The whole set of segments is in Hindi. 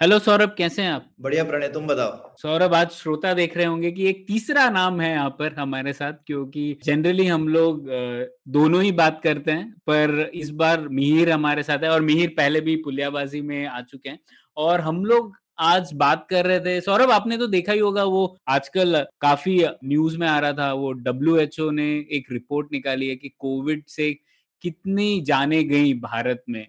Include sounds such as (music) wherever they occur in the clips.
हेलो सौरभ कैसे हैं आप? बढ़िया प्रणय तुम बताओ। सौरभ आज श्रोता देख रहे होंगे कि एक तीसरा नाम है यहाँ पर हमारे साथ क्योंकि जनरली हम लोग दोनों ही बात करते हैं पर इस बार मिहिर हमारे साथ है और मिहिर पहले भी पुलियाबाजी में आ चुके हैं और हम लोग आज बात कर रहे थे। सौरभ आपने तो देखा ही होगा वो आजकल काफ़ी न्यूज़ में आ रहा था वो WHO ने एक रिपोर्ट निकाली है कि कोविड से कितनी जाने गई भारत में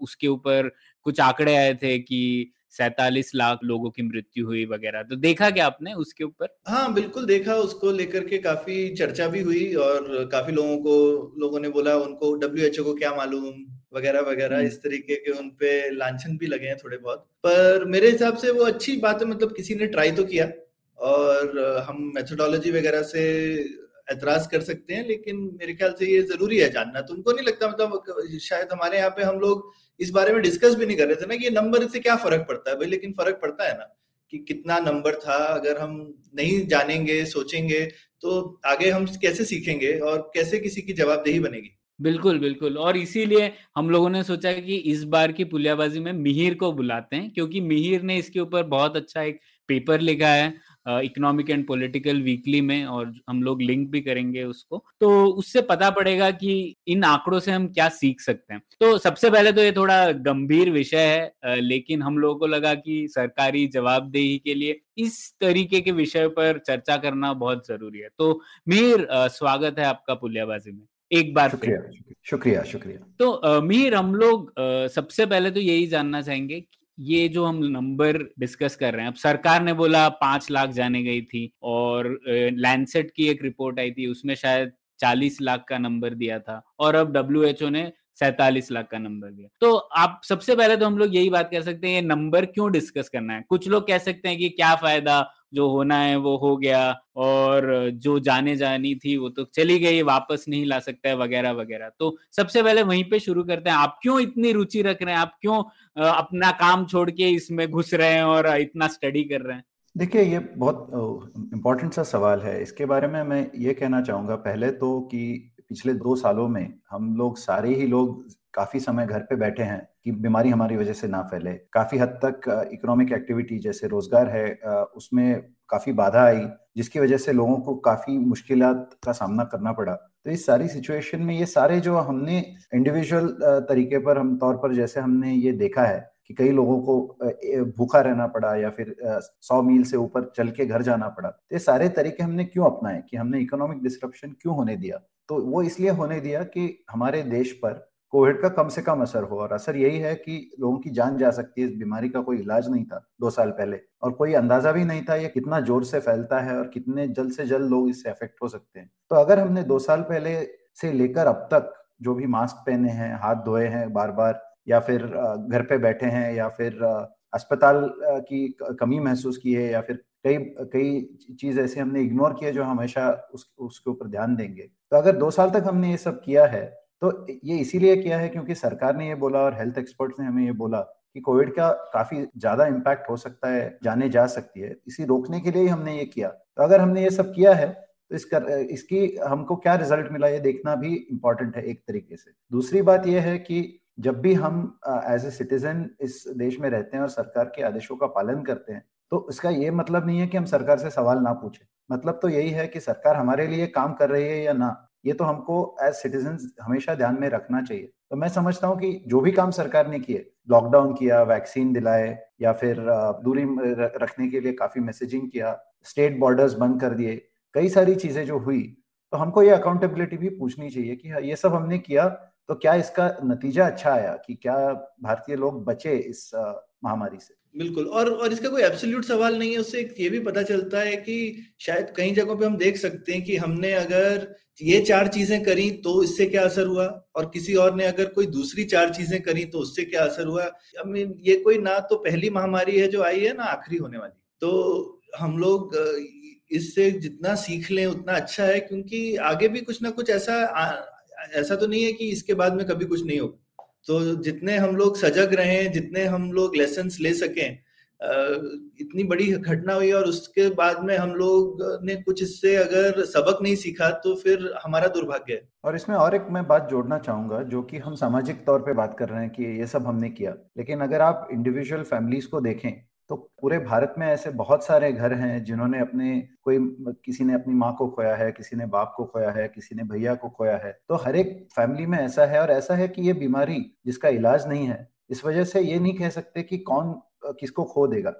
उसके ऊपर कुछ आंकड़े आए थे कि सैतालीस लाख लोगों की मृत्यु हुई वगैरह। तो देखा क्या आपने उसके ऊपर? हाँ बिल्कुल देखा उसको लेकर के काफ़ी चर्चा भी हुई और काफ़ी लोगों को लोगों ने बोला उनको डब्ल्यू एच ओ को क्या मालूम वगैरह वगैरह हम्म। इस तरीके के उन पे लांछन भी लगे हैं थोड़े बहुत। पर मेरे हिसाब से वो अच्छी बात है मतलब किसी ने ट्राई तो किया और हम मेथोडोलॉजी वगैरह से एतराज़ कर सकते हैं, लेकिन मेरे ख्याल से ये ज़रूरी है जानना। तुमको नहीं लगता मतलब शायद हमारे यहाँ पे हम लोग इस बारे में डिस्कस भी नहीं कर रहे थे ना कि नंबर से क्या फ़र्क पड़ता है भाई, लेकिन फ़र्क पड़ता है ना कि कितना नंबर था, अगर हम नहीं जानेंगे, सोचेंगे तो आगे हम कैसे सीखेंगे और कैसे किसी की जवाबदेही बनेगी? बिल्कुल बिल्कुल। और इसीलिए हम लोगों ने सोचा कि इस बार की पुलियाबाजी में मिहिर को बुलाते हैं, क्योंकि मिहिर ने इसके ऊपर बहुत अच्छा एक पेपर लिखा है इकोनॉमिक एंड पॉलिटिकल वीकली में और हम लोग लिंक भी करेंगे उसको। तो उससे पता पड़ेगा कि इन आंकड़ों से हम क्या सीख सकते हैं। तो सबसे पहले तो ये थोड़ा गंभीर विषय है लेकिन हम लोगों को लगा कि सरकारी जवाबदेही के लिए इस तरीके के विषय पर चर्चा करना बहुत ज़रूरी है। तो मीर स्वागत है आपका पुलियाबाजी में। एक बार फिर। शुक्रिया शुक्रिया शुक्रिया। तो मीर हम लोग सबसे पहले तो यही जानना चाहेंगे कि ये जो हम नंबर डिस्कस कर रहे हैं, अब सरकार ने बोला पाँच लाख जाने गई थी और लैंडसेट की एक रिपोर्ट आई थी, उसमें शायद चालीस लाख का नंबर दिया था और अब डब्ल्यू ने सैतालीस लाख का नंबर दिया। तो आप सबसे पहले तो हम लोग यही बात कर सकते हैं, ये नंबर क्यों डिस्कस करना है? कुछ लोग कह सकते हैं कि क्या फ़ायदा, जो होना है वो हो गया, और जो जाने जानी थी वो तो चली गई, वापस नहीं ला सकता है, वगैरह वगैरह। तो सबसे पहले वहीं पे शुरू करते हैं। आप क्यों इतनी रुचि रख रहे हैं? आप क्यों अपना काम छोड़ के इसमें घुस रहे हैं और इतना स्टडी कर रहे हैं? देखिए, ये बहुत इम्पोर्टेंट सा सवाल है। इसके बारे में मैं ये कहना चाहूँगा पहले तो कि पिछले दो सालों में हम लोग सारे ही लोग काफ़ी समय घर पे बैठे हैं कि बीमारी हमारी वजह से ना फैले। काफ़ी हद तक इकोनॉमिक एक्टिविटी जैसे रोज़गार है उसमें काफ़ी बाधा आई, जिसकी वजह से लोगों को काफ़ी मुश्किल का सामना करना पड़ा। तो इस सारी सिचुएशन में ये सारे जो हमने इंडिविजुअल तरीके पर हम, तौर पर जैसे हमने ये देखा है कि कई लोगों को भूखा रहना पड़ा या फिर सौ मील से ऊपर चल के घर जाना पड़ा। तो ये सारे तरीके हमने क्यों अपनाए कि हमने इकोनॉमिक डिस्ट्रप्शन क्यों होने दिया? तो वो इसलिए होने दिया कि हमारे देश पर कोविड का कम से कम असर हो, और असर यही है कि लोगों की जान जा सकती है। इस बीमारी का कोई इलाज नहीं था दो साल पहले, और कोई अंदाज़ा भी नहीं था ये कितना ज़ोर से फैलता है और कितने जल्द से जल्द लोग इससे अफेक्ट हो सकते हैं। तो अगर हमने दो साल पहले से लेकर अब तक जो भी मास्क पहने हैं, हाथ धोए हैं बार बार या फिर घर पे बैठे हैं, या फिर अस्पताल की, कमी महसूस की है, या फिर कई कई चीज़ ऐसे हमने इग्नोर किया जो हमेशा उस उसके ऊपर ध्यान देंगे। तो अगर दो साल तक हमने ये सब किया है तो ये इसीलिए किया है क्योंकि सरकार ने ये बोला और हेल्थ एक्सपर्ट्स ने हमें ये बोला कि कोविड का काफ़ी ज़्यादा इम्पैक्ट हो सकता है जाने जा सकती है। इसी रोकने के लिए ही हमने ये किया। तो अगर हमने ये सब किया है तो इस कर, इसकी हमको क्या रिज़ल्ट मिला ये देखना भी इम्पोर्टेंट है एक तरीके से। दूसरी बात यह है कि जब भी हम एज ए सिटीजन इस देश में रहते हैं और सरकार के आदेशों का पालन करते हैं तो इसका ये मतलब नहीं है कि हम सरकार से सवाल ना पूछे। मतलब तो यही है कि सरकार हमारे लिए काम कर रही है या ना ये तो हमको एज सिटीजन हमेशा ध्यान में रखना चाहिए। तो मैं समझता हूँ कि जो भी काम सरकार ने किए लॉकडाउन किया वैक्सीन दिलाए या फिर दूरी रखने के लिए काफ़ी मैसेजिंग किया स्टेट बॉर्डर्स बंद कर दिए कई सारी चीज़ें जो हुई तो हमको ये अकाउंटेबिलिटी भी पूछनी चाहिए कि हाँ, ये सब हमने किया तो क्या इसका नतीजा अच्छा आया कि क्या भारतीय लोग बचे इस महामारी से? बिल्कुल। और और इसका कोई एब्सोल्यूट सवाल नहीं है, उससे ये भी पता चलता है कि शायद कई जगहों पे हम देख सकते हैं कि हमने अगर ये चार चीज़ें करी तो इससे क्या असर हुआ? और किसी और ने अगर कोई दूसरी चार चीज़ें करी तो उससे क्या असर हुआ? आई मीन ये कोई ना तो पहली महामारी है जो आई है, ना आखिरी होने वाली। तो हम लोग इससे जितना सीख लें, उतना अच्छा है, क्योंकि आगे भी कुछ ना कुछ ऐसा ऐसा तो नहीं है कि इसके बाद में कभी कुछ नहीं होगा। तो जितने हम लोग सजग रहे, जितने हम लोग लेसन ले सकें इतनी बड़ी घटना हुई और उसके बाद में हम लोग ने कुछ इससे अगर सबक नहीं सीखा तो फिर हमारा दुर्भाग्य है। और इसमें और एक मैं बात जोड़ना चाहूँगा, जो कि हम सामाजिक तौर पे बात कर रहे हैं कि ये सब हमने किया। लेकिन अगर आप इंडिविजुअल फैमिलीज़ को देखें तो पूरे भारत में ऐसे बहुत सारे घर हैं जिन्होंने अपने कोई किसी ने अपनी माँ को खोया है किसी ने बाप को खोया है किसी ने भैया को खोया है। तो हर एक फैमिली में ऐसा है और ऐसा है कि ये बीमारी जिसका इलाज नहीं है इस वजह से ये नहीं कह सकते कि कौन किसको खो देगा।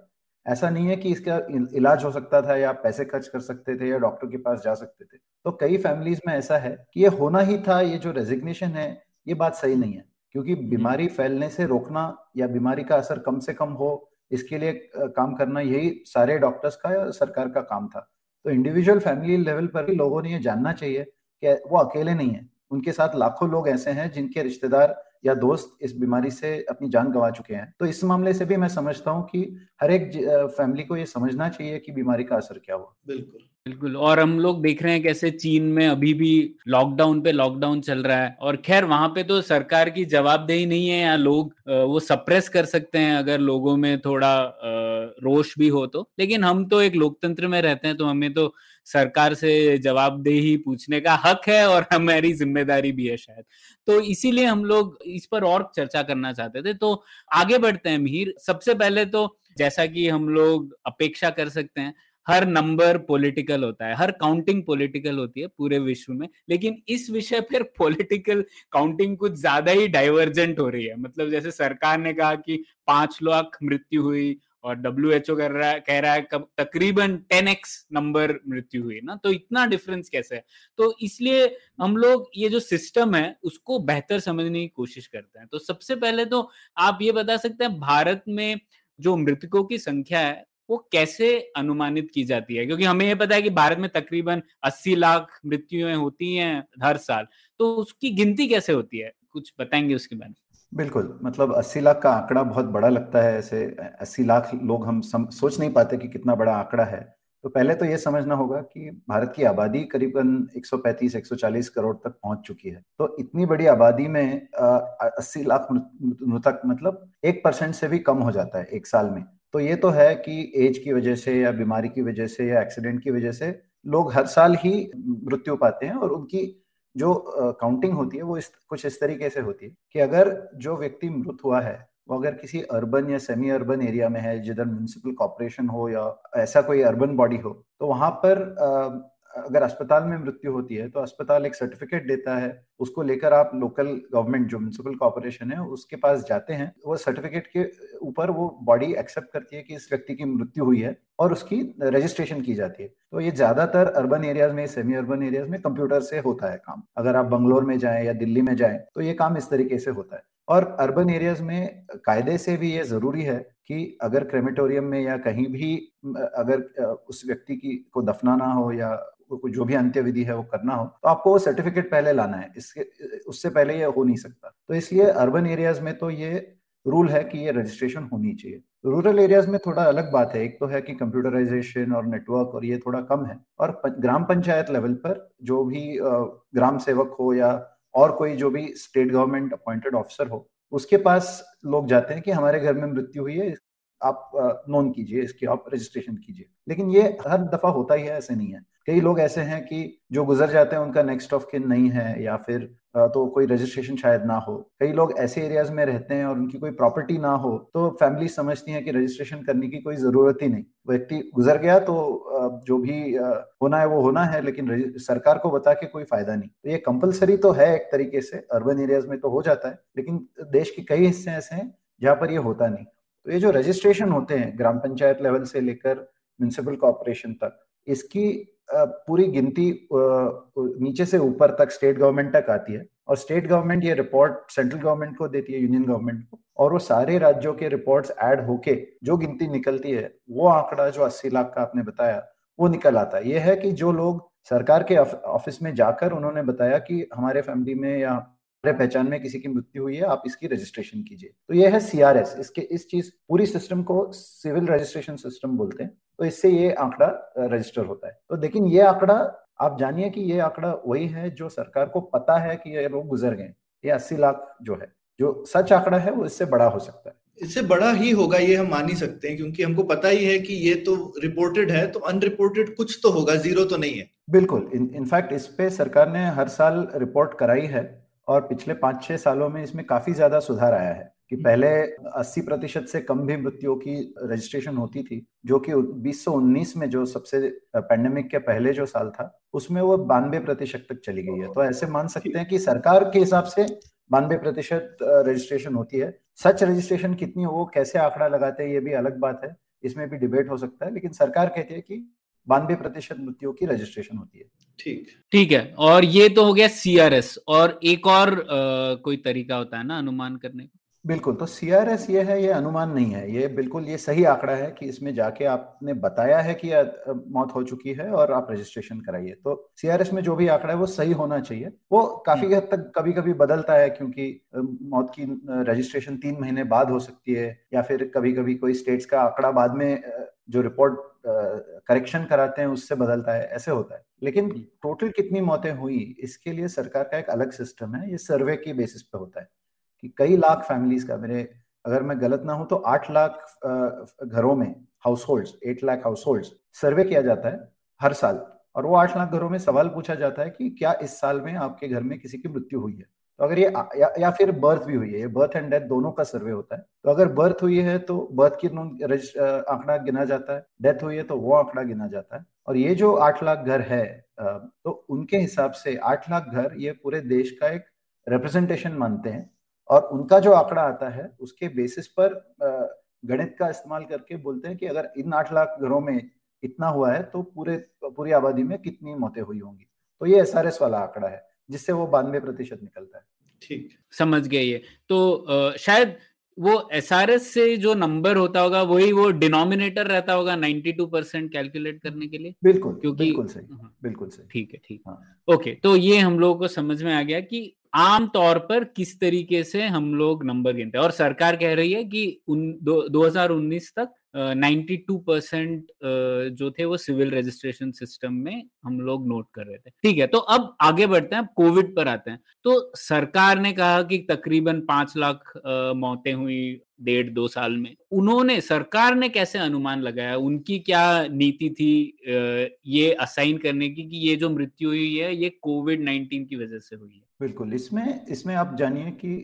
ऐसा नहीं है कि इसका इलाज हो सकता था या पैसे खर्च कर सकते थे या डॉक्टर के पास जा सकते थे। तो कई फैमिलीज़ में ऐसा है कि ये होना ही था ये जो रेजिग्नेशन है ये बात सही नहीं है। क्योंकि। बीमारी फैलने से रोकना या बीमारी का असर कम से कम हो इसके लिए काम करना यही सारे डॉक्टर्स का या सरकार का काम था? तो इंडिविजुअल फैमिली लेवल पर भी लोगों ने ये जानना चाहिए कि वो अकेले नहीं है। उनके साथ लाखों लोग ऐसे हैं जिनके रिश्तेदार या दोस्त इस बीमारी से अपनी जान गंवा चुके हैं। तो इस मामले से भी मैं समझता हूँ कि हर एक फैमिली को ये समझना चाहिए कि बीमारी का असर क्या हुआ। बिल्कुल। बिल्कुल। और हम लोग देख रहे हैं कैसे चीन में अभी भी लॉकडाउन पे लॉकडाउन चल रहा है। और खैर, वहाँ पे तो सरकार की जवाबदेही नहीं है या लोग वो सप्रेस कर सकते हैं अगर लोगों में थोड़ा रोष भी हो तो। लेकिन हम तो एक लोकतंत्र में रहते हैं तो हमें तो सरकार से जवाबदेही पूछने का हक है और हमारी ज़िम्मेदारी भी है शायद। तो इसीलिए हम लोग इस पर और चर्चा करना चाहते थे। तो आगे बढ़ते हैं, मीर। सबसे पहले तो जैसा कि हम लोग अपेक्षा कर सकते हैं हर नंबर पॉलिटिकल होता है, हर काउंटिंग पॉलिटिकल होती है पूरे विश्व में, लेकिन इस विषय पर पॉलिटिकल काउंटिंग कुछ ज़्यादा ही डाइवर्जेंट हो रही है। मतलब जैसे सरकार ने कहा कि पाँच लाख मृत्यु हुई और डब्ल्यू एच ओ कर रहा है, कह रहा है कब, तकरीबन टेन एक्स नंबर मृत्यु हुई ना तो इतना डिफरेंस कैसे है? तो इसलिए हम लोग ये जो सिस्टम है, उसको बेहतर समझने की कोशिश करते हैं। तो सबसे पहले तो आप ये बता सकते हैं, भारत में जो मृतकों की संख्या है वो कैसे अनुमानित की जाती है? क्योंकि हमें ये पता है कि भारत में तकरीबन 80 लाख मृत्युएँ होती हैं हर साल। तो उसकी गिनती कैसे होती है? कुछ बताएँगे उसके बारे में। बिल्कुल मतलब 80 लाख का आंकड़ा बहुत बड़ा लगता है। ऐसे 80 लाख लोग हम सम, सोच नहीं पाते कि कितना बड़ा आंकड़ा है। तो पहले तो ये समझना होगा कि भारत की आबादी करीबन 135-140 करोड़ तक पहुँच चुकी है। तो इतनी बड़ी आबादी में अस्सी लाख मृतक मतलब एक परसेंट से भी कम हो जाता है एक साल में। तो ये तो है कि एज की वजह से या बीमारी की वजह से या एक्सीडेंट की वजह से लोग हर साल ही मृत्यु पाते हैं और उनकी जो काउंटिंग होती है वो इस, कुछ इस तरीके से होती है कि अगर जो व्यक्ति मृत हुआ है, वो अगर किसी अर्बन या सेमी अर्बन एरिया में है, जिधर म्यूनसिपल कॉर्पोरेशन हो या ऐसा कोई अर्बन बॉडी हो तो वहाँ पर अगर अस्पताल में मृत्यु होती है तो अस्पताल एक सर्टिफिकेट देता है, उसको लेकर आप लोकल गवर्नमेंट जो म्यूनसिपल कॉर्पोरेशन है, उसके पास जाते हैं। वो सर्टिफिकेट के ऊपर वो बॉडी एक्सेप्ट करती है कि इस व्यक्ति की मृत्यु हुई है और उसकी रजिस्ट्रेशन की जाती है। तो ये ज़्यादातर अर्बन एरियाज़ में सेमी अर्बन एरियाज़ में कंप्यूटर से होता है काम। अगर आप बंगलोर में जाएँ या दिल्ली में जाएँ तो ये काम इस तरीके से होता है। और अर्बन एरियाज़ में कायदे से भी ये ज़रूरी है कि अगर क्रेमेटोरियम में या कहीं भी, अगर उस व्यक्ति की को दफनाना हो या कोई जो भी अंत्य विधि है वो करना हो तो आपको वो सर्टिफिकेट पहले लाना है। इसके, उससे पहले ये हो नहीं सकता। तो इसलिए अर्बन एरियाज़ में तो ये रूल है कि ये रजिस्ट्रेशन होनी चाहिए। रूरल एरियाज़ में थोड़ा अलग बात है। एक तो है कि कंप्यूटराइजेशन और नेटवर्क और ये थोड़ा कम है। और ग्राम पंचायत लेवल पर जो भी ग्राम सेवक हो या और कोई जो भी स्टेट गवर्नमेंट अपॉइंटेड ऑफिसर हो, उसके पास लोग जाते हैं कि हमारे घर में मृत्यु हुई है, आप नोन कीजिए, इसकी आप रजिस्ट्रेशन कीजिए। लेकिन ये हर दफ़ा होता ही है, ऐसे नहीं है। कई लोग ऐसे हैं कि जो गुजर जाते हैं, उनका नेक्स्ट ऑफ़ किन नहीं है या फिर तो कोई रजिस्ट्रेशन शायद ना हो। कई लोग ऐसे एरियाज़ में रहते हैं और उनकी कोई प्रॉपर्टी ना हो तो फैमिली समझती है कि रजिस्ट्रेशन करने की कोई ज़रूरत ही नहीं। व्यक्ति गुजर गया तो जो भी होना है वो होना है, लेकिन सरकार को बता के कोई फ़ायदा नहीं। तो ये कंपलसरी तो है एक तरीके से अर्बन एरियाज़ में तो हो जाता है, लेकिन देश के कई हिस्से ऐसे हैं जहाँ पर ये होता नहीं। तो ये जो रजिस्ट्रेशन होते हैं, ग्राम पंचायत लेवल से लेकर म्यूनसिपल कॉरपोरेशन तक, इसकी पूरी गिनती नीचे से ऊपर तक स्टेट गवर्नमेंट तक आती है और स्टेट गवर्नमेंट ये रिपोर्ट सेंट्रल गवर्नमेंट को देती है, यूनियन गवर्नमेंट को और वो सारे राज्यों के रिपोर्ट्स ऐड होके जो गिनती निकलती है, वो आंकड़ा जो 80 लाख का आपने बताया, वो निकल आता है। ये है कि जो लोग सरकार के ऑफ़िस में जाकर उन्होंने बताया कि हमारे फैमिली में या हमारे पहचान में किसी की मृत्यु हुई है आप इसकी रजिस्ट्रेशन कीजिए। तो ये है सीआरएस इसके इस चीज़ पूरी सिस्टम को सिविल रजिस्ट्रेशन सिस्टम बोलते हैं। तो इससे ये आंकड़ा रजिस्टर होता है। तो लेकिन ये आंकड़ा आप जानिए कि ये आंकड़ा वही है जो सरकार को पता है कि ये लोग गुजर गए ये अस्सी लाख जो है जो सच आंकड़ा है वो इससे बड़ा हो सकता है। इससे बड़ा ही होगा ये हम मान ही सकते हैं क्योंकि हमको पता ही है कि ये तो रिपोर्टेड है तो अनरिपोर्टेड कुछ तो होगा ज़ीरो तो नहीं है। बिल्कुल। इनफैक्ट इस पे सरकार ने हर साल रिपोर्ट कराई है और पिछले पाँच छह सालों में इसमें काफ़ी ज़्यादा सुधार आया है कि हम्म। पहले 80 प्रतिशत से कम भी मृत्युओं की रजिस्ट्रेशन होती थी जो कि 2019 में जो सबसे पैंडेमिक के पहले जो साल था उसमें वो बानवे प्रतिशत तक चली गई है। तो ऐसे मान सकते हैं कि सरकार के हिसाब से बानवे प्रतिशत रजिस्ट्रेशन होती है। सच रजिस्ट्रेशन कितनी हो वो कैसे आंकड़ा लगाते हैं ये भी अलग बात है। इसमें भी डिबेट हो सकता है लेकिन सरकार कहती है कि बानवे प्रतिशत मृत्युओं की रजिस्ट्रेशन होती है। ठीक। ठीक है और ये तो हो गया सीआरएस और एक और आ, कोई तरीका होता है ना अनुमान करने का? बिल्कुल तो सीआरएस ये है ये अनुमान नहीं है। ये बिल्कुल ये सही आंकड़ा है कि इसमें जाके आपने बताया है कि मौत हो चुकी है और आप रजिस्ट्रेशन कराइए। तो सीआरएस में जो भी आंकड़ा है वो सही होना चाहिए। वो काफ़ी हम्म। हद तक कभी कभी बदलता है क्योंकि मौत की रजिस्ट्रेशन तीन महीने बाद हो सकती है या फिर कभी कभी कोई स्टेट्स का आंकड़ा बाद में जो रिपोर्ट करेक्शन कराते हैं उससे बदलता है ऐसे होता है। लेकिन टोटल। कितनी मौतें हुई इसके लिए सरकार का एक अलग सिस्टम है ये सर्वे की बेसिस पे होता है कि कई लाख फैमिलीज़ का मेरे अगर मैं गलत ना हूँ तो आठ लाख घरों में household eight lakh household survey किया जाता है हर साल। और वो आठ लाख घरों में सवाल पूछा जाता है कि क्या इस साल में आपके घर में किसी की मृत्यु हुई है? तो अगर ये या, या फिर बर्थ भी हुई है बर्थ एंड डेथ दोनों का सर्वे होता है तो अगर बर्थ हुई है तो बर्थ की आंकड़ा गिना जाता है डेथ हुई है तो वो आंकड़ा गिना जाता है और ये जो आठ लाख घर है तो उनके हिसाब से आठ लाख घर ये पूरे देश का एक रिप्रेजेंटेशन मानते हैं और उनका जो आंकड़ा आता है उसके बेसिस पर गणित का इस्तेमाल करके बोलते हैं कि अगर इन आठ लाख घरों में इतना हुआ है तो पूरे पूरी आबादी में कितनी मौतें हुई होंगी। तो ये एसआरएस वाला आंकड़ा है। जिससे वो बानवे प्रतिशत निकलता है। ठीक। समझ गए ये। तो शायद वो एसआरएस से जो नंबर होता होगा वही वो डिनोमिनेटर रहता होगा 92 परसेंट कैलकुलेट करने के लिए? बिल्कुल क्योंकि बिल्कुल सही हाँ। बिल्कुल सही। ठीक है ठीक। हाँ. ओके तो ये हम लोगों को समझ में आ गया कि आम तौर पर किस तरीके से हम लोग नंबर गिनते हैं। और सरकार कह रही है कि उन दो, 2019 तक 92 परसेंट जो थे वो सिविल रजिस्ट्रेशन सिस्टम में हम लोग नोट कर रहे थे। ठीक है तो अब आगे बढ़ते हैं कोविड पर आते हैं। तो सरकार ने कहा कि तकरीबन पाँच लाख मौतें हुई डेढ़ दो साल में। उन्होंने, सरकार ने कैसे अनुमान लगाया? उनकी क्या नीति थी ये असाइन करने की कि ये जो मृत्यु हुई है, ये कोविड नाइन्टीन की वजह से हुई है? बिल्कुल, इसमें इसमें आप जानिए कि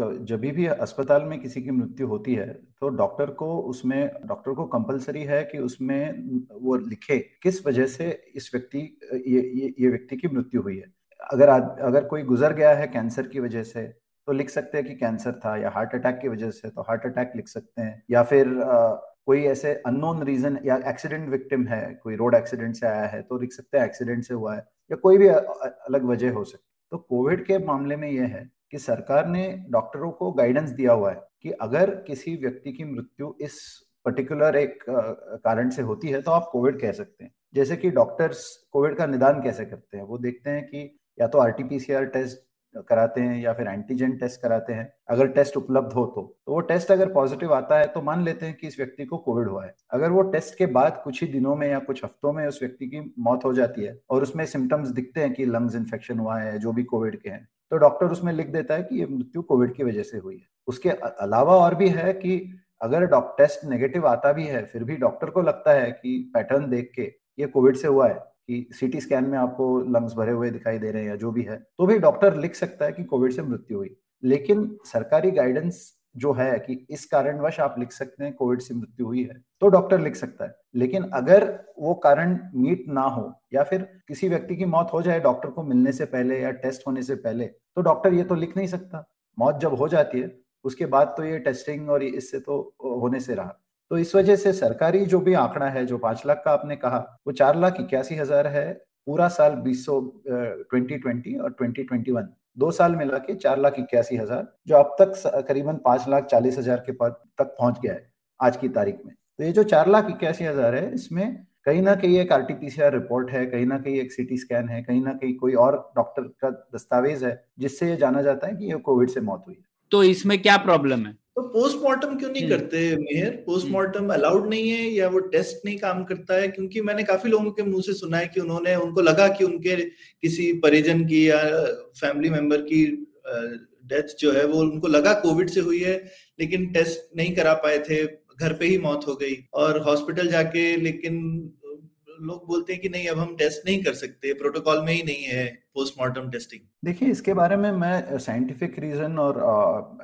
जब भी अस्पताल में किसी की मृत्यु होती है तो डॉक्टर को उसमें डॉक्टर को कंपलसरी है कि उसमें वो लिखे किस वजह से इस व्यक्ति ये ये, ये व्यक्ति की मृत्यु हुई है। अगर अगर कोई गुजर गया है कैंसर की वजह से तो लिख सकते हैं कि कैंसर था या हार्ट अटैक की वजह से तो हार्ट अटैक लिख सकते हैं। या फिर आ, कोई ऐसे अननोन रीजन या एक्सीडेंट विक्टिम है कोई रोड एक्सीडेंट से आया है तो लिख सकते हैं एक्सीडेंट से हुआ है या कोई भी अलग वजह हो सकती तो कोविड के मामले में यह है कि सरकार ने डॉक्टरों को गाइडेंस दिया हुआ है कि अगर किसी व्यक्ति की मृत्यु इस पर्टिकुलर एक कारण से होती है तो आप कोविड कह सकते हैं। जैसे कि डॉक्टर्स कोविड का निदान कैसे करते हैं? वो देखते हैं कि या तो आरटीपीसीआर टेस्ट कराते हैं या फिर एंटीजन टेस्ट कराते हैं। अगर टेस्ट उपलब्ध हो तो तो वो टेस्ट अगर पॉजिटिव आता है तो मान लेते हैं कि इस व्यक्ति को कोविड हुआ है। अगर वो टेस्ट के बाद कुछ ही दिनों में या कुछ हफ्तों में उस व्यक्ति की मौत हो जाती है और उसमें सिम्टम्स दिखते हैं कि लंग्स इन्फेक्शन हुआ है, जो भी कोविड के हैं तो डॉक्टर उसमें लिख देता है कि ये मृत्यु कोविड की वजह से हुई है। उसके अलावा और भी है कि अगर टेस्ट नेगेटिव आता भी है, फिर भी डॉक्टर को लगता है कि पैटर्न देख के ये कोविड से हुआ है, कि सीटी स्कैन में आपको लंग्स भरे हुए दिखाई दे रहे हैं या जो भी है तो भी डॉक्टर लिख सकता है कि कोविड से मृत्यु हुई। लेकिन सरकारी गाइडेंस जो है कि इस कारणवश आप लिख सकते हैं कोविड से मृत्यु हुई है तो डॉक्टर लिख सकता है। लेकिन अगर वो कारण मीट ना हो, या फिर किसी व्यक्ति की मौत हो जाए डॉक्टर को मिलने से पहले या टेस्ट होने से पहले तो डॉक्टर ये तो लिख नहीं सकता। मौत जब हो जाती है, उसके बाद तो ये टेस्टिंग और इससे तो होने से रहा। तो इस वजह से सरकारी जो भी आंकड़ा है, जो पाँच लाख का आपने कहा, वो चार लाख इक्यासी हज़ार है पूरा साल बीस सौ ट्वेंटी ट्वेंटी और ट्वेंटी ट्वेंटी वन। दो साल मिला के चार लाख इक्यासी हज़ार, जो अब तक करीबन पाँच लाख चालीस हज़ार के पद तक पहुँच गया है आज की तारीख में। तो ये जो चार लाख इक्यासी हज़ार है इसमें कहीं ना कहीं एक आरटीपीसीआर रिपोर्ट है कहीं ना कहीं एक सीटी स्कैन है कहीं ना कहीं कोई और डॉक्टर का दस्तावेज़ है जिससे ये जाना जाता है कि ये कोविड से मौत हुई है। तो इसमें क्या प्रॉब्लम है? तो पोस्टमार्टम क्यों नहीं हम्म। करते मेहर? पोस्टमार्टम अलाउड नहीं है या वो टेस्ट नहीं काम करता है? क्योंकि मैंने काफ़ी लोगों के मुँह से सुना है कि उन्होंने उनको लगा कि उनके किसी परिजन की या फैमिली मेंबर की डेथ जो है वो उनको लगा कोविड से हुई है लेकिन टेस्ट नहीं करा पाए थे। घर पे ही मौत हो गई और हॉस्पिटल जाके लेकिन लोग बोलते हैं कि नहीं, अब हम टेस्ट नहीं कर सकते, प्रोटोकॉल में ही नहीं है पोस्टमार्टम टेस्टिंग। देखिए, इसके बारे में मैं साइंटिफिक रीजन और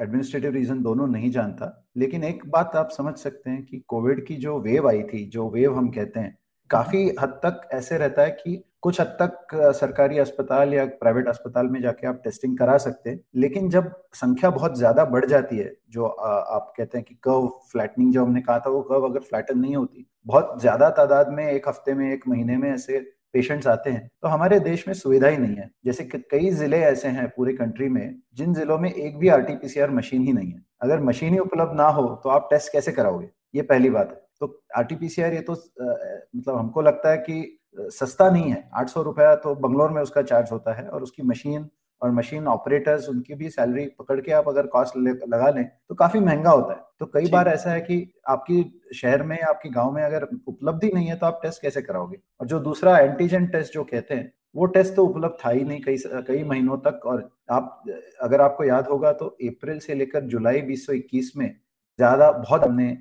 एडमिनिस्ट्रेटिव रीजन दोनों नहीं जानता, लेकिन एक बात आप समझ सकते हैं कि कोविड की जो वेव आई थी, जो वेव हम कहते हैं काफ़ी हद तक ऐसे रहता है कि कुछ हद तक सरकारी अस्पताल या प्राइवेट अस्पताल में जाके आप टेस्टिंग करा सकते हैं, लेकिन जब संख्या बहुत ज़्यादा बढ़ जाती है, जो आप कहते हैं कि कर्व फ्लैटनिंग जो हमने कहा था, वो कर्व अगर फ्लैटन नहीं होती, बहुत ज़्यादा तादाद में, एक हफ़्ते में, एक महीने में ऐसे पेशेंट्स आते हैं तो हमारे देश में सुविधा ही नहीं है। जैसे कई ज़िले ऐसे हैं पूरे कंट्री में, जिन जिलों में एक भी आरटीपीसीआर मशीन ही नहीं है। अगर मशीन ही उपलब्ध ना हो तो आप टेस्ट कैसे कराओगे? ये पहली बात है। तो आरटीपीसीआर ये तो मतलब हमको लगता है कि सस्ता नहीं है। आठ सौ रुपया तो बंगलोर में उसका चार्ज होता है और उसकी मशीन और मशीन ऑपरेटर्स उनकी भी सैलरी पकड़ के आप अगर कॉस्ट लगा लें तो काफ़ी महँगा होता है। तो कई बार ऐसा है कि आपकी शहर में आपके गाँव में अगर उपलब्धि नहीं है तो आप टेस्ट कैसे कराओगे? और जो दूसरा एंटीजन टेस्ट जो कहते हैं वो टेस्ट तो उपलब्ध था ही नहीं कई कई महीनों तक। और आप अगर आपको याद होगा तो अप्रैल से लेकर जुलाई 2021 में ज़्यादा बहुत हमने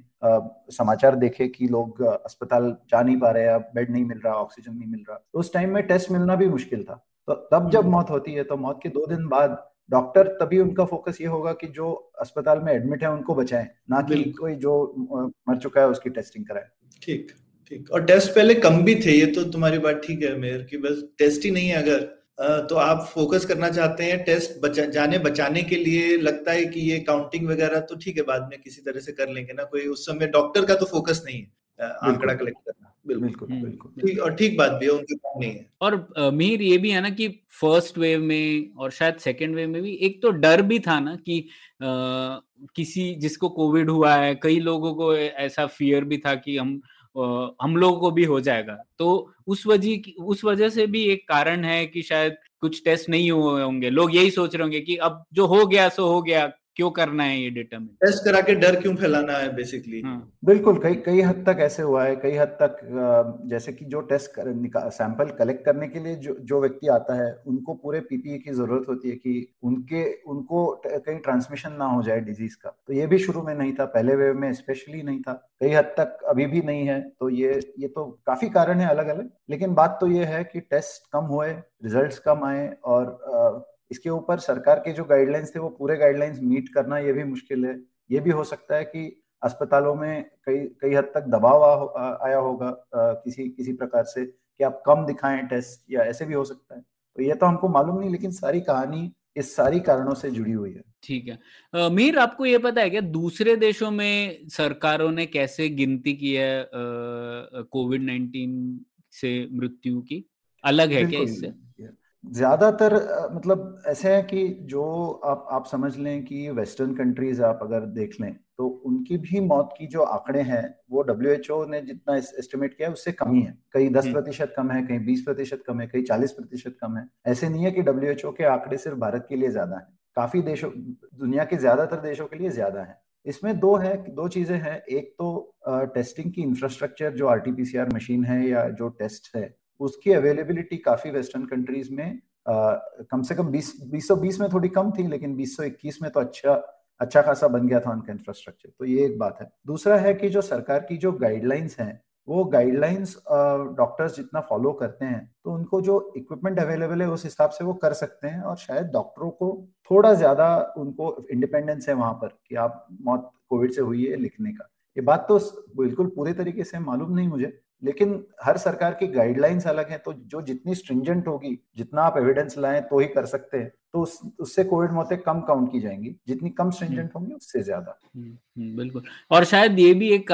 समाचार देखे कि लोग अस्पताल जा नहीं पा रहे हैं बेड नहीं मिल रहा ऑक्सीजन नहीं मिल रहा। तो उस टाइम में टेस्ट मिलना भी मुश्किल था। तो तब जब हम्म। मौत होती है तो मौत के दो दिन बाद डॉक्टर तभी उनका फोकस ये होगा कि जो अस्पताल में एडमिट है उनको बचाएँ ना कि कोई जो मर चुका है उसकी टेस्टिंग कराए। ठीक ठीक। और टेस्ट पहले कम भी थे ये तो तुम्हारी बात ठीक है मेयर की बस टेस्ट ही नहीं है अगर। तो आप फोकस करना चाहते हैं टेस्ट बचा जाने बचाने के लिए लगता है कि ये काउंटिंग वगैरह तो ठीक है बाद में किसी तरह से कर लेंगे ना कोई उस समय डॉक्टर का तो फोकस नहीं है आंकड़ा कलेक्ट करना। बिल्कुल हम्म, बिल्कुल ठीक और ठीक बात भी है उनकी बात नहीं है। और मीर ये भी है ना कि फ़र्स्ट वेव में और शायद सेकेंड वेव में भी एक तो डर भी था ना कि आ, किसी जिसको कोविड हुआ है कई लोगों को ऐसा फियर भी था कि हम हम लोगों को भी हो जाएगा। तो उस वजह उस वजह से भी एक कारण है कि शायद कुछ टेस्ट नहीं हुए होंगे। लोग यही सोच रहे होंगे कि अब जो हो गया सो हो गया। क्यों करना है ये डिटर्मिन टेस्ट करा के डर क्यों फैलाना है बेसिकली हाँ. बिल्कुल कई कई हद तक ऐसे हुआ है कई हद तक जैसे कि जो टेस्ट कर, सैंपल कलेक्ट करने के लिए जो जो व्यक्ति आता है उनको पूरे पीपीई की ज़रूरत होती है कि उनके उनको कहीं ट्रांसमिशन ना हो जाए डिज़ीज़ का। तो ये भी शुरू में नहीं था पहले वेव में स्पेशली नहीं था। कई हद तक अभी भी नहीं है तो ये ये तो काफ़ी कारण है अलग अलग लेकिन बात तो ये है कि टेस्ट कम हुए रिजल्ट्स कम आए और इसके ऊपर सरकार के जो गाइडलाइंस थे वो पूरे गाइडलाइंस मीट करना ये भी मुश्किल है। ये भी हो सकता है कि अस्पतालों में कई कई हद तक दबाव आ, आया होगा आ, किसी किसी प्रकार से कि आप कम दिखाएँ टेस्ट या ऐसे भी हो सकता है। तो ये तो हमको मालूम नहीं लेकिन सारी कहानी इस सारी कारणों से जुड़ी हुई है। ठीक है। मीर आपको ये पता है क्या दूसरे देशों में सरकारों ने कैसे गिनती की है कोविड नाइन्टीन से मृत्यु की? अलग है क्या इससे? ज़्यादातर मतलब ऐसे है कि जो आप आप समझ लें कि वेस्टर्न कंट्रीज़ आप अगर देख लें तो उनकी भी मौत की जो आंकड़े हैं वो डब्ल्यू एच ओ ने जितना एस्टिमेट किया है उससे कम ही है। कहीं दस। प्रतिशत कम है कहीं बीस प्रतिशत कम है कहीं चालीस प्रतिशत कम है। ऐसे नहीं है कि डब्ल्यू एच ओ के आंकड़े सिर्फ़ भारत के लिए ज़्यादा है। काफ़ी देशों दुनिया के ज़्यादातर देशों के लिए ज़्यादा है। इसमें दो है दो चीज़ें हैं। एक तो टेस्टिंग की इंफ्रास्ट्रक्चर जो आरटीपीसीआर मशीन है या जो टेस्ट है उसकी अवेलेबिलिटी काफ़ी वेस्टर्न कंट्रीज़ में आ, कम से कम बीस बीस बीस में थोड़ी कम थी लेकिन बीस सौ इक्कीस में तो अच्छा अच्छा खासा बन गया था उनका इंफ्रास्ट्रक्चर तो ये एक बात है। दूसरा है कि जो सरकार की जो गाइडलाइंस हैं वो गाइडलाइंस डॉक्टर्स जितना फॉलो करते हैं तो उनको जो इक्विपमेंट अवेलेबल है उस हिसाब से वो कर सकते हैं और शायद डॉक्टरों को थोड़ा ज़्यादा उनको इंडिपेंडेंस है वहाँ पर कि आप मौत कोविड से हुई है लिखने का। ये बात तो बिल्कुल पूरे तरीके से मालूम नहीं मुझे लेकिन हर सरकार की गाइडलाइंस अलग है तो जो जितनी स्ट्रिंजेंट होगी जितना आप एविडेंस लाएँ तो ही कर सकते हैं। तो उस, उससे कोविड मौतें कम काउंट की जाएँगी। जितनी कम स्ट्रिंजेंट होंगी उससे ज़्यादा। बिल्कुल। और शायद ये भी एक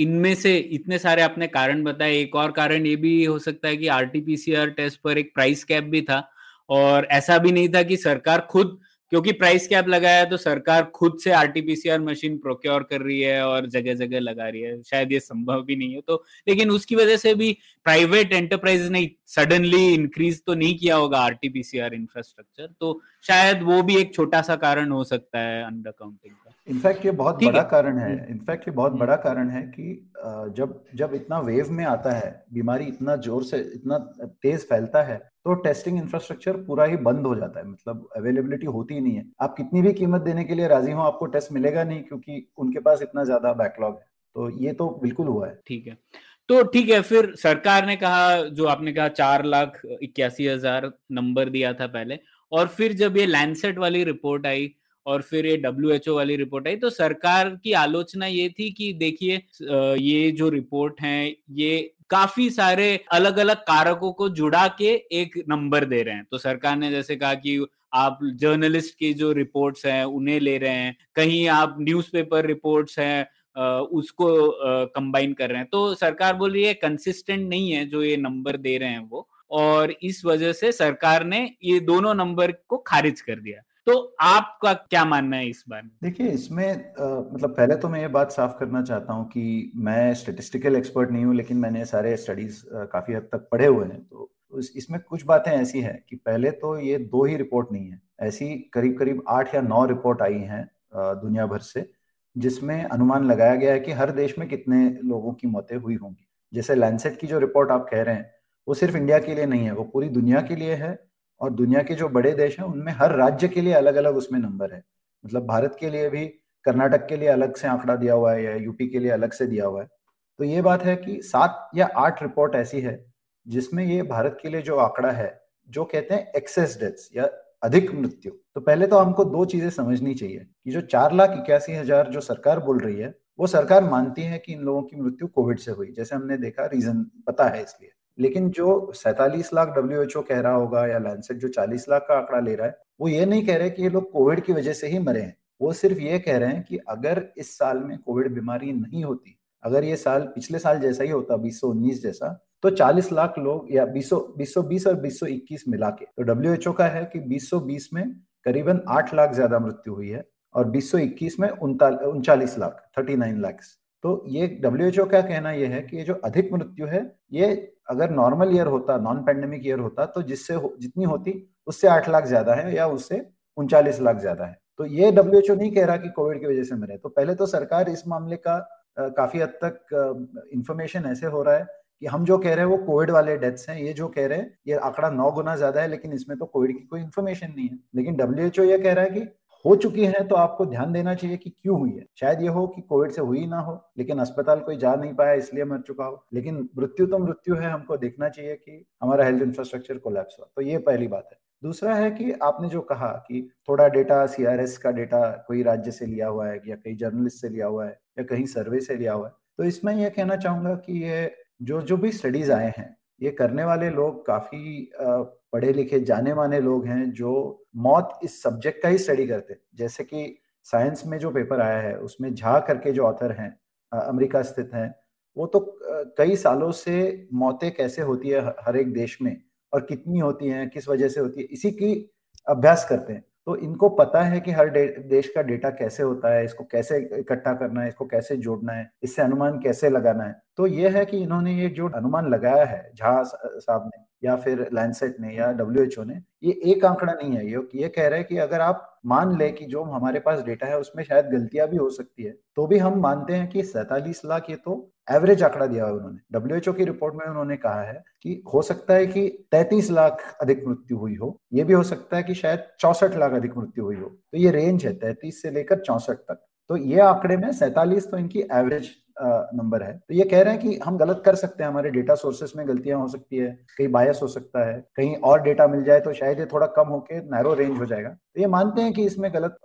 इनमें से इतने सारे आपने कारण बताए। एक और कारण ये भी हो सकता है कि आरटीपीसीआर टेस्ट पर एक प्राइस कैप भी था। और ऐसा भी नहीं था कि सरकार खुद क्योंकि प्राइस कैप लगाया है तो सरकार खुद से आरटीपीसीआर मशीन प्रोक्योर कर रही है और जगह जगह लगा रही है। शायद ये संभव भी नहीं है। तो लेकिन उसकी वजह से भी प्राइवेट एंटरप्राइज ने सडनली इंक्रीज तो नहीं किया होगा आरटीपीसीआर इंफ्रास्ट्रक्चर तो शायद वो भी एक छोटा सा कारण हो सकता है अंडर काउंटिंग का। इनफैक्ट ये बहुत बड़ा कारण है। In fact hmm. ये बहुत हम्म। बड़ा कारण है कि जब जब इतना वेव में आता है बीमारी इतना ज़ोर से इतना तेज फैलता है तो टेस्टिंग इंफ्रास्ट्रक्चर पूरा ही बंद हो जाता है। मतलब अवेलेबिलिटी होती ही नहीं है। आप कितनी भी कीमत देने के लिए राज़ी हो, आपको टेस्ट मिलेगा नहीं क्योंकि उनके पास इतना ज़्यादा बैकलॉग है। तो ये तो बिल्कुल हुआ है। ठीक है। तो ठीक है, फिर सरकार ने कहा, जो आपने कहा चार लाख इक्यासी हज़ार नंबर दिया था पहले, और फिर जब ये लैंडसेट वाली रिपोर्ट आई और फिर ये डब्ल्यू वाली रिपोर्ट आई। तो सरकार की आलोचना ये थी कि देखिए ये जो रिपोर्ट है, ये काफ़ी सारे अलग अलग कारकों को जुड़ा के एक नंबर दे रहे हैं। तो सरकार ने जैसे कहा कि आप जर्नलिस्ट की जो रिपोर्ट्स हैं, उन्हें ले रहे हैं। कहीं आप न्यूज़पेपर रिपोर्ट्स हैं उसको कंबाइन कर रहे हैं। तो सरकार बोल रही है कंसिस्टेंट नहीं है जो ये नंबर दे रहे हैं वो। और इस वजह से सरकार ने ये दोनों नंबर को खारिज कर दिया। तो आपका क्या मानना है इस बारे देखिए इसमें आ, मतलब पहले तो मैं ये बात साफ़ करना चाहता हूँ कि मैं स्टेटिस्टिकल एक्सपर्ट नहीं हूँ लेकिन मैंने सारे स्टडीज़ काफ़ी हद तक पढ़े हुए हैं। तो इसमें कुछ बातें ऐसी हैं कि पहले तो ये दो ही रिपोर्ट नहीं है। ऐसी करीब करीब आठ या नौ रिपोर्ट आई हैं दुनिया भर से जिसमें अनुमान लगाया गया है कि हर देश में कितने लोगों की मौतें हुई होंगी। जैसे लैंडसेट की जो रिपोर्ट आप कह रहे हैं वो सिर्फ़ इंडिया के लिए नहीं है वो पूरी दुनिया के लिए है और दुनिया के जो बड़े देश हैं, उनमें हर राज्य के लिए अलग अलग उसमें नंबर है। मतलब भारत के लिए भी, कर्नाटक के लिए अलग से आंकड़ा दिया हुआ है या यूपी के लिए अलग से दिया हुआ है। तो ये बात है कि सात या आठ रिपोर्ट ऐसी है, जिसमें ये भारत के लिए जो आंकड़ा है, जो कहते हैं एक्सेस डेथ्स या अधिक मृत्यु। तो पहले तो हमको दो चीज़ें समझनी चाहिए कि जो चार लाख इक्यासी हज़ार जो सरकार बोल रही है, वो सरकार मानती है कि इन लोगों की मृत्यु कोविड से हुई, जैसे हमने देखा रीजन, पता है इसलिए। लेकिन जो सैतालीस लाख डब्ल्यूएचओ कह रहा होगा या लैंडसेट जो चालीस लाख का आंकड़ा ले रहा है, वो ये नहीं कह रहे कि ये लोग कोविड की वजह से ही मरे हैं। वो सिर्फ़ ये कह रहे हैं कि अगर इस साल में कोविड बीमारी नहीं होती, अगर ये साल, पिछले साल जैसा ही होता, बीस जैसा तो 40 लाख लोग या बीस बीस और बीस मिला के तो डब्ल्यू का है कि बीस में करीबन आठ लाख ज़्यादा मृत्यु हुई है और बीस में उनचालीस लाख, थर्टी नाइन लाख तो ये डब्ल्यू एच ओ का कहना यह है कि ये जो अधिक मृत्यु है, ये अगर नॉर्मल ईयर होता नॉन पेंडेमिक ईयर होता तो जिससे हो, जितनी होती उससे आठ लाख ज़्यादा है या उससे उनचालीस लाख ज़्यादा है। तो ये डब्ल्यू नहीं कह रहा कि कोविड की वजह से मरे। तो पहले तो सरकार इस मामले का आ, काफ़ी हद तक इंफॉर्मेशन ऐसे हो रहा है कि हम जो कह रहे हैं वो कोविड वाले डेथ्स हैं। ये जो कह रहे हैं ये आंकड़ा नौ गुना ज़्यादा है लेकिन इसमें तो कोविड की कोई इन्फॉर्मेशन नहीं है। लेकिन डब्ल्यूएचओ ये कह रहा है कि हो चुकी है तो आपको ध्यान देना चाहिए कि क्यों हुई है। शायद ये हो कि कोविड से हुई ना हो, लेकिन अस्पताल कोई जा नहीं पाया, इसलिए मर चुका हो। लेकिन मृत्यु तो मृत्यु है, हमको देखना चाहिए कि हमारा हेल्थ इंफ्रास्ट्रक्चर कोलैप्स हुआ। तो ये पहली बात है। दूसरा है कि आपने जो कहा कि थोड़ा डेटा सीआरएस का डेटा कोई राज्य से लिया हुआ है या कहीं जर्नलिस्ट से लिया हुआ है या कहीं सर्वे से लिया हुआ है तो इसमें यह कहना चाहूँगा कि ये जो जो भी स्टडीज़ आए हैं, ये करने वाले लोग काफ़ी पढ़े लिखे जाने माने लोग हैं जो मौत इस सब्जेक्ट का ही स्टडी करते हैं। जैसे कि साइंस में जो पेपर आया है, उसमें झा करके जो ऑथर हैं अमेरिका स्थित हैं, वो तो कई सालों से मौतें कैसे होती है, हर एक देश में और कितनी होती हैं, किस वजह से होती है, इसी की अभ्यास करते हैं। तो इनको पता है कि हर देश का डेटा कैसे होता है, इसको कैसे इकट्ठा करना है, इसको कैसे जोड़ना है, इससे अनुमान कैसे लगाना है? तो ये है कि इन्होंने ये जो अनुमान लगाया है झा साहब ने या फिर लैंडसेट ने या डब्ल्यू एच ओ ने, ये एक आंकड़ा नहीं है। ये ये कह रहे हैं कि अगर आप मान ले कि जो हमारे पास डेटा है, उसमें शायद गलतियाँ भी हो सकती है तो भी हम मानते हैं कि सैतालीस लाख ये तो एवरेज आंकड़ा दिया है उन्होंने। डब्ल्यू की रिपोर्ट में उन्होंने कहा है कि हो सकता है कि तैतीस लाख अधिक मृत्यु हुई हो। ये भी हो सकता है कि शायद चौसठ लाख अधिक मृत्यु हुई हो। तो ये रेंज है तैतीस से लेकर चौसठ तक। तो ये आंकड़े में सैतालीस तो इनकी एवरेज नंबर है। तो ये कह रहे हैं कि हम गलत कर सकते हैं। हमारे डेटा सोर्सेस में गलतियाँ हो सकती है। कहीं बायस हो सकता है। कहीं और डेटा मिल जाए तो शायद ये थोड़ा कम होके नैरो रेंज हो जाएगा। तो ये मानते हैं कि इसमें गलत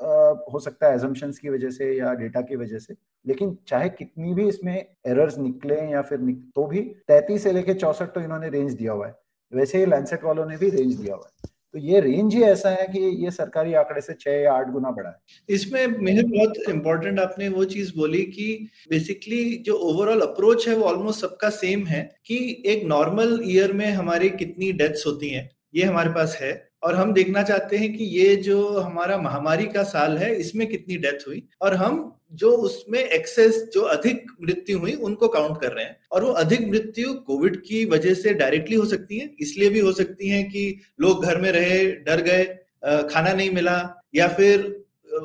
हो सकता है एजम्पन्स की वजह से या डेटा की वजह से। लेकिन चाहे कितनी भी इसमें एरर्स निकले या फिर निक, तो भी तैतीस से लेके चौसठ तो इन्होंने रेंज दिया हुआ है। वैसे ही लैंसेट वालों ने भी रेंज दिया हुआ है। तो ये रेंज ही ऐसा है कि ये सरकारी आंकड़े से छह या आठ गुना बड़ा है। इसमें मेरे बहुत इंपॉर्टेंट आपने वो चीज़ बोली कि बेसिकली जो ओवरऑल अप्रोच है वो ऑलमोस्ट सबका सेम है कि एक नॉर्मल ईयर में हमारी कितनी डेथ्स होती हैं ये हमारे पास है। और हम देखना चाहते हैं कि ये जो हमारा महामारी का साल है, इसमें कितनी डेथ हुई? और हम जो उसमें एक्सेस, जो अधिक मृत्यु हुई, उनको काउंट कर रहे हैं। और वो अधिक मृत्यु कोविड की वजह से डायरेक्टली हो सकती है, इसलिए भी हो सकती है कि लोग घर में रहे, डर गए खाना नहीं मिला, या फिर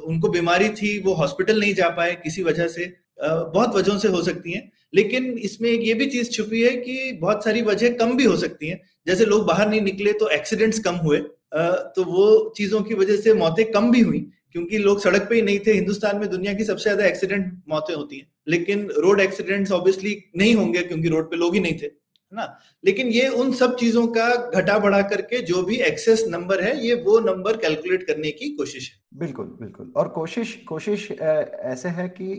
उनको बीमारी थी, वो हॉस्पिटल नहीं जा पाए किसी वजह से। बहुत वजहों से हो सकती हैं, लेकिन इसमें ये भी चीज़ छुपी है कि बहुत सारी वजह कम भी हो सकती हैं। जैसे लोग बाहर नहीं निकले तो एक्सीडेंट्स कम हुए तो वो चीज़ों की वजह से मौतें कम भी हुई क्योंकि लोग सड़क पे ही नहीं थे। हिंदुस्तान में दुनिया की सबसे ज़्यादा एक्सीडेंट मौतें होती हैं। लेकिन रोड एक्सीडेंट्स ऑब्वियसली नहीं होंगे क्योंकि रोड पे लोग ही नहीं थे है ना? लेकिन ये उन सब चीज़ों का घटा बढ़ा करके जो भी एक्सेस नंबर है ये वो नंबर कैलकुलेट करने की कोशिश है। बिल्कुल बिल्कुल। और कोशिश कोशिश ऐसे है कि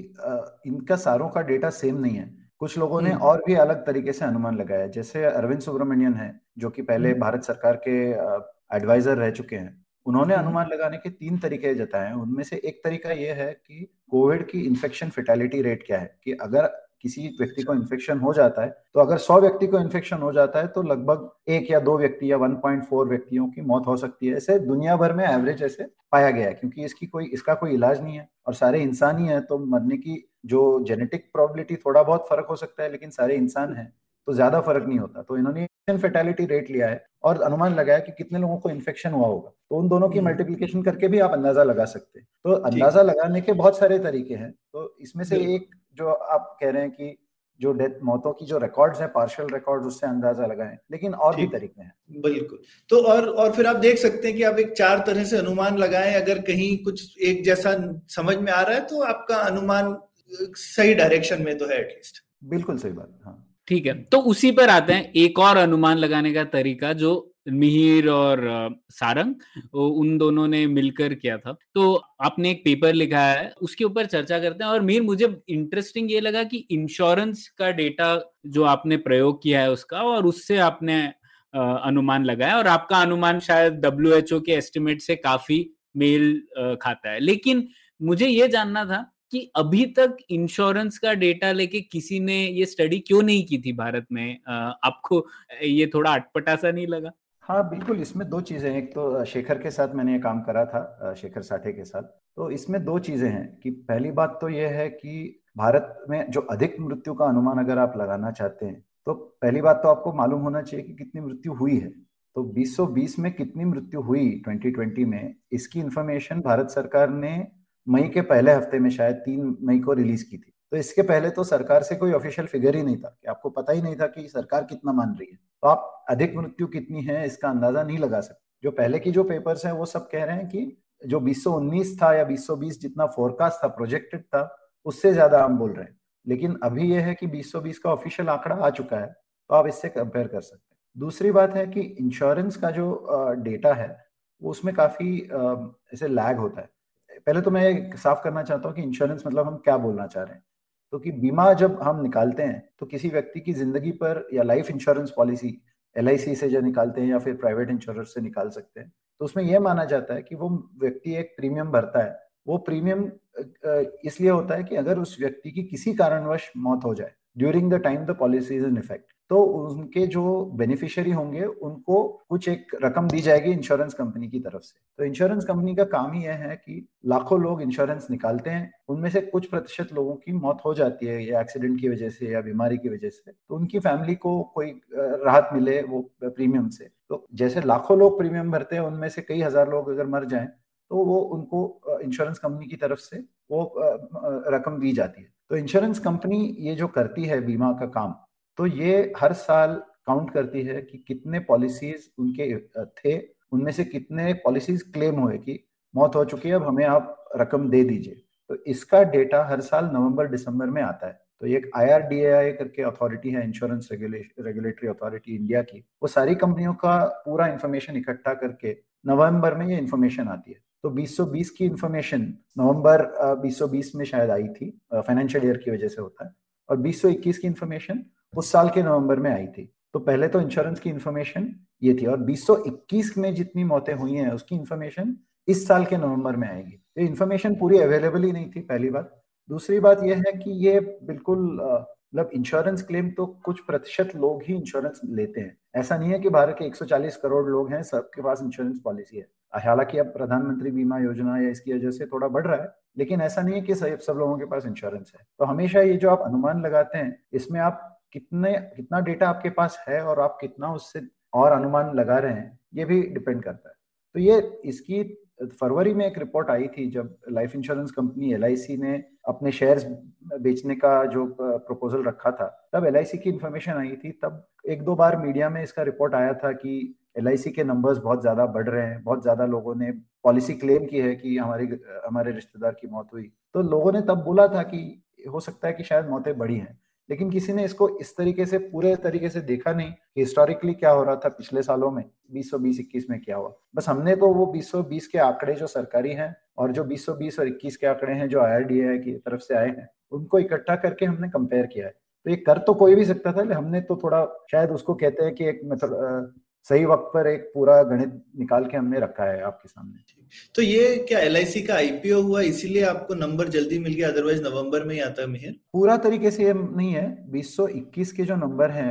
इनका सारों का डेटा सेम नहीं है। कुछ लोगों ने हम्म। और भी अलग तरीके से अनुमान लगाया जैसे अरविंद सुब्रमण्यन है जो कि पहले हम्म। भारत सरकार के एडवाइजर रह चुके हैं। उन्होंने हम्म। अनुमान लगाने के तीन तरीके जताए हैं। उनमें से एक तरीका यह है कि कोविड की इन्फेक्शन फेटेलिटी रेट क्या है? कि अगर किसी व्यक्ति को इन्फेक्शन हो जाता है तो अगर 100 व्यक्ति को इन्फेक्शन हो जाता है तो लगभग एक या दो व्यक्ति या 1.4 व्यक्तियों की मौत हो सकती है। ऐसे दुनिया भर में एवरेज ऐसे पाया गया है क्योंकि इसकी कोई इसका कोई इलाज नहीं है और सारे इंसान ही है तो मरने की जो जेनेटिक प्रोबेबिलिटी थोड़ा बहुत फ़र्क हो सकता है लेकिन सारे इंसान हैं। तो ज़्यादा फ़र्क नहीं होता। तो इन्होंने फेटेलिटी रेट लिया है और अनुमान लगाया कि कितने लोगों को इन्फेक्शन हुआ होगा। तो उन दोनों की मल्टीप्लीकेशन हम्म। करके भी आप अंदाज़ा लगा सकते हैं। तो अंदाज़ा लगाने के बहुत सारे तरीके हैं। तो इसमें से एक जो आप कह रहे हैं कि जो डेथ मौतों की जो रिकॉर्ड्स हैं पार्शियल रिकॉर्ड्स उससे अंदाज़ा लगाएँ लेकिन और भी तरीके हैं। बिल्कुल। तो और और फिर आप देख सकते हैं कि आप एक चार तरह से अनुमान लगाएँ। अगर कहीं कुछ एक जैसा समझ में आ रहा है तो आपका अनुमान सही डायरेक्शन में तो है एटलीस्ट बिल्कुल सही बात हाँ। ठीक है तो उसी पर आते हैं एक और अनुमान लगाने का तरीका जो मिहिर और सारंग उन दोनों ने मिलकर किया था। तो आपने एक पेपर लिखा है, उसके ऊपर चर्चा करते हैं और मीर, मुझे इंटरेस्टिंग ये लगा कि इंश्योरेंस का डेटा जो आपने प्रयोग किया है उसका और उससे आपने अनुमान लगाया और आपका अनुमान शायद WHO के एस्टिमेट से काफ़ी मेल खाता है। लेकिन मुझे ये जानना था कि अभी तक इंश्योरेंस का डेटा लेके किसी ने ये स्टडी क्यों नहीं की थी भारत में? आपको ये थोड़ा अटपटा सा नहीं लगा? हाँ बिल्कुल, इसमें दो चीज़ें एक तो शेखर के साथ मैंने ये काम करा था शेखर साठे के साथ। तो इसमें दो चीज़ें हैं कि पहली बात तो यह है कि भारत में जो अधिक मृत्यु का अनुमान अगर आप लगाना चाहते हैं तो पहली बात तो आपको मालूम होना चाहिए कि कितनी मृत्यु हुई है। तो 2020 में कितनी मृत्यु हुई 2020 में, इसकी इंफॉर्मेशन भारत सरकार ने मई के पहले हफ़्ते में शायद तीन मई को रिलीज़ की थी। तो इसके पहले तो सरकार से कोई ऑफिशियल फिगर ही नहीं था कि आपको पता ही नहीं था कि सरकार कितना मान रही है। तो आप अधिक मृत्यु कितनी है इसका अंदाज़ा नहीं लगा सकते। जो पहले की जो पेपर्स हैं वो सब कह रहे हैं कि जो 2019 था या 2020 जितना फोरकास्ट था प्रोजेक्टेड था, उससे ज़्यादा हम बोल रहे हैं। लेकिन अभी यह है कि 2020 का ऑफिशियल आंकड़ा आ चुका है तो आप इससे कंपेयर कर सकते हैं। दूसरी बात है कि इंश्योरेंस का जो डेटा है, वो उसमें काफ़ी ऐसे लैग होता है। पहले तो मैं साफ़ करना चाहता हूँ कि इंश्योरेंस मतलब हम क्या बोलना चाह रहे हैं। तो कि बीमा जब हम निकालते हैं तो किसी व्यक्ति की ज़िंदगी पर या लाइफ इंश्योरेंस पॉलिसी एलआईसी से जो निकालते हैं या फिर प्राइवेट इंश्योरेंस से निकाल सकते हैं तो उसमें यह माना जाता है कि वो व्यक्ति एक प्रीमियम भरता है। वो प्रीमियम इसलिए होता है कि अगर उस व्यक्ति की किसी कारणवश मौत हो जाए during the time the policy is in effect तो उनके जो बेनिफिशियरी होंगे, उनको कुछ एक रकम दी जाएगी इंश्योरेंस कंपनी की तरफ़ से। तो इंश्योरेंस कंपनी का काम ही यह है कि लाखों लोग इंश्योरेंस निकालते हैं, उनमें से कुछ प्रतिशत लोगों की मौत हो जाती है, या एक्सीडेंट की वजह से, या बीमारी की वजह से। तो उनकी फैमिली को कोई राहत मिले वो प्रीमियम से। तो जैसे लाखों लोग प्रीमियम भरते हैं, उनमें से कई हज़ार लोग अगर मर जाए तो वो उनको इंश्योरेंस कंपनी की तरफ़ से वो रकम दी जाती है। तो इंश्योरेंस कंपनी ये जो करती है बीमा का काम तो ये हर साल काउंट करती है कि कितने पॉलिसीज़ उनके थे, उनमें से कितने पॉलिसीज़ क्लेम हुए कि मौत हो चुकी है, अब हमें आप रकम दे दीजिए। तो इसका डेटा हर साल नवंबर, दिसंबर में आता है। तो एक आई करके अथॉरिटी है इंश्योरेंस रेगुलेटरी अथॉरिटी इंडिया की। वो सारी कंपनियों का पूरा इंफॉर्मेशन इकट्ठा करके नवंबर में ये इंफॉर्मेशन आती है। तो 2020 की इंफॉर्मेशन नवंबर 2020 में शायद आई थी फाइनेंशियल ईयर की वजह से होता है। और 2021 की इंफॉर्मेशन उस साल के नवंबर में आई थी। तो पहले तो इंश्योरेंस की इंफॉर्मेशन ये थी और 2021 में जितनी मौतें हुई हैं, उसकी इंफॉर्मेशन इस साल के नवंबर में आएगी। तो इंफॉर्मेशन पूरी अवेलेबल ही नहीं थी पहली बात। दूसरी बात यह है कि ये बिल्कुल मतलब इंश्योरेंस क्लेम तो कुछ प्रतिशत लोग ही इंश्योरेंस लेते हैं। ऐसा नहीं है कि भारत के 140 करोड़ लोग हैं, सबके पास इंश्योरेंस पॉलिसी है। हालाँकि अब प्रधानमंत्री बीमा योजना या इसकी वजह से थोड़ा बढ़ रहा है, लेकिन ऐसा नहीं है कि सब लोगों के पास इंश्योरेंस है। तो हमेशा ये जो आप अनुमान लगाते हैं, इसमें आप कितने, कितना डेटा आपके पास है और आप कितना उससे और अनुमान लगा रहे हैं, ये भी डिपेंड करता है। तो ये इसकी फरवरी में एक रिपोर्ट आई थी जब लाइफ इंश्योरेंस कंपनी एलआईसी ने अपने शेयर्स बेचने का जो प्रपोजल रखा था, तब एलआईसी की इंफॉर्मेशन आई थी, तब एक दो बार मीडिया में इसका रिपोर्ट आया था कि LIC के नंबर्स बहुत ज़्यादा बढ़ रहे हैं, बहुत ज़्यादा लोगों ने पॉलिसी क्लेम की है कि हमारी, हमारे रिश्तेदार की मौत हुई। तो लोगों ने तब बोला था कि हो सकता है कि शायद मौतें बढ़ी हैं। लेकिन किसी ने इसको इस तरीके से, पूरे तरीके से देखा नहीं कि हिस्टोरिकली क्या हो रहा था पिछले सालों में 2020 21 में क्या हुआ। बस हमने तो वो 2020 के आंकड़े जो सरकारी हैं और जो 2020 और 21 के आंकड़े हैं जो आई की तरफ़ से आए हैं, उनको इकट्ठा करके हमने कंपेयर किया है। तो ये कर तो कोई भी सकता था हमने तो थोड़ा शायद उसको कहते हैं कि एक मतलब सही वक्त पर एक पूरा गणित निकाल के हमने रखा है आपके सामने तो ये क्या एलआईसी का आईपीओ हुआ इसीलिए आपको नंबर जल्दी मिल गया अदरवाइज़ नवंबर में ही आता है मेहर पूरा तरीके से ये नहीं है 2021 के जो नंबर हैं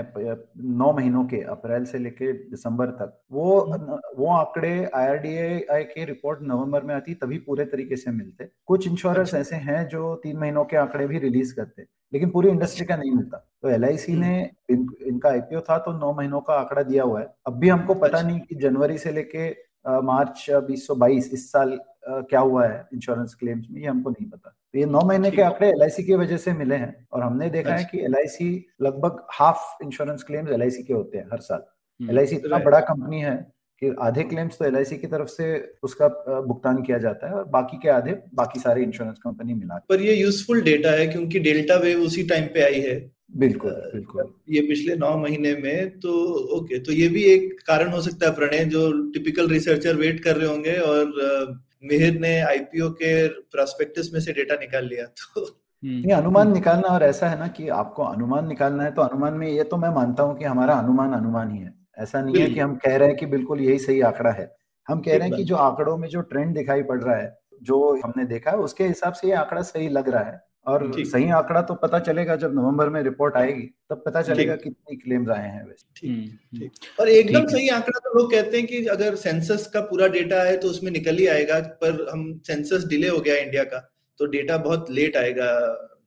नौ महीनों के अप्रैल से लेके दिसंबर तक वो हम्म। वो आंकड़े आई के रिपोर्ट नवंबर में आती तभी पूरे तरीके से मिलते कुछ इंश्योरेंस अच्छा। ऐसे हैं जो तीन महीनों के आंकड़े भी रिलीज़ करते लेकिन पूरी इंडस्ट्री का नहीं मिलता। तो एलआईसी ने इन, इनका आईपीओ था तो नौ महीनों का आंकड़ा दिया हुआ है। अब भी हमको पता अच्छा। नहीं कि जनवरी से लेके मार्च 2022 इस साल क्या हुआ है इंश्योरेंस क्लेम्स में ये हमको नहीं पता। तो ये नौ महीने के आंकड़े एलआईसी की वजह से मिले हैं और हमने देखा है अच्छा। कि एल लगभग हाफ़ इंश्योरेंस क्लेम्स LIC के होते हैं हर साल। एल हम्म। इतना बड़ा कंपनी है कि आधे क्लेम्स तो एल की तरफ़ से उसका भुगतान किया जाता है और बाकी के आधे बाकी सारे इंश्योरेंस कंपनी मिला पर ये यूजफुल डेटा है क्योंकि डेल्टा वेव उसी टाइम पे आई है। बिल्कुल बिल्कुल। ये पिछले नौ महीने में तो ओके तो ये भी एक कारण हो सकता है प्रणय जो टिपिकल रिसर्चर वेट कर रहे होंगे और मेहर ने आईपीओ के प्रोस्पेक्टस में से डेटा निकाल लिया तो। हम्म। ये अनुमान निकालना और ऐसा है ना कि आपको अनुमान निकालना है तो अनुमान में ये तो मैं मानता हूँ कि हमारा अनुमान अनुमान ही है। ऐसा नहीं है कि हम कह रहे हैं कि बिल्कुल यही सही आंकड़ा है। हम कह रहे हैं कि जो आंकड़ों में जो ट्रेंड दिखाई पड़ रहा है जो हमने देखा है उसके हिसाब से ये आंकड़ा सही लग रहा है। और सही आंकड़ा तो पता चलेगा जब नवंबर में रिपोर्ट आएगी तब पता चलेगा कितनी क्लेम्स आए हैं वैसे। ठीक हम्म, ठीक। और एकदम सही आंकड़ा तो लोग कहते हैं कि अगर सेंसस का पूरा डेटा है तो उसमें निकल ही आएगा पर हम सेंसस डिले हो गया इंडिया का तो डेटा बहुत लेट आएगा।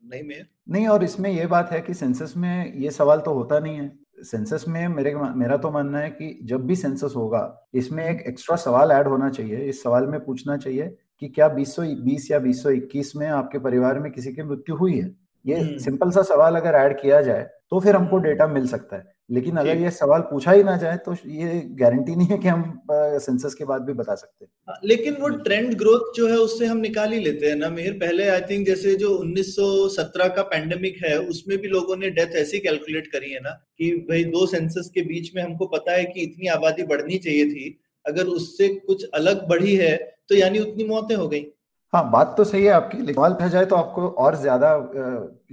नहीं में नहीं और इसमें यह बात है कि सेंसस में ये सवाल तो होता नहीं है। सेंसस में मेरे मेरा तो मानना है कि जब भी सेंसस होगा इसमें एक एक्स्ट्रा सवाल ऐड होना चाहिए इस सवाल में पूछना चाहिए कि क्या 2020 या 2021 में आपके परिवार में किसी की मृत्यु हुई है ये सिंपल हम्म। सा सवाल अगर ऐड किया जाए तो फिर हमको डेटा मिल सकता है। लेकिन अगर ये सवाल पूछा ही ना जाए तो ये गारंटी नहीं है कि हम सेंसस के बाद भी बता सकते हैं। हाँ, लेकिन वो ट्रेंड ग्रोथ जो है उससे हम निकाल ही लेते हैं ना मेहर। पहले आई थिंक जैसे जो 1917 का पैंडेमिक है उसमें भी लोगों ने डेथ ऐसी कैलकुलेट करी है ना कि भाई दो सेंसस के बीच में हमको पता है कि इतनी आबादी बढ़नी चाहिए थी अगर उससे कुछ अलग बढ़ी है तो यानी उतनी मौतें हो गई। हाँ बात तो सही है आपकी लेकिन सवाल जाए तो आपको और ज़्यादा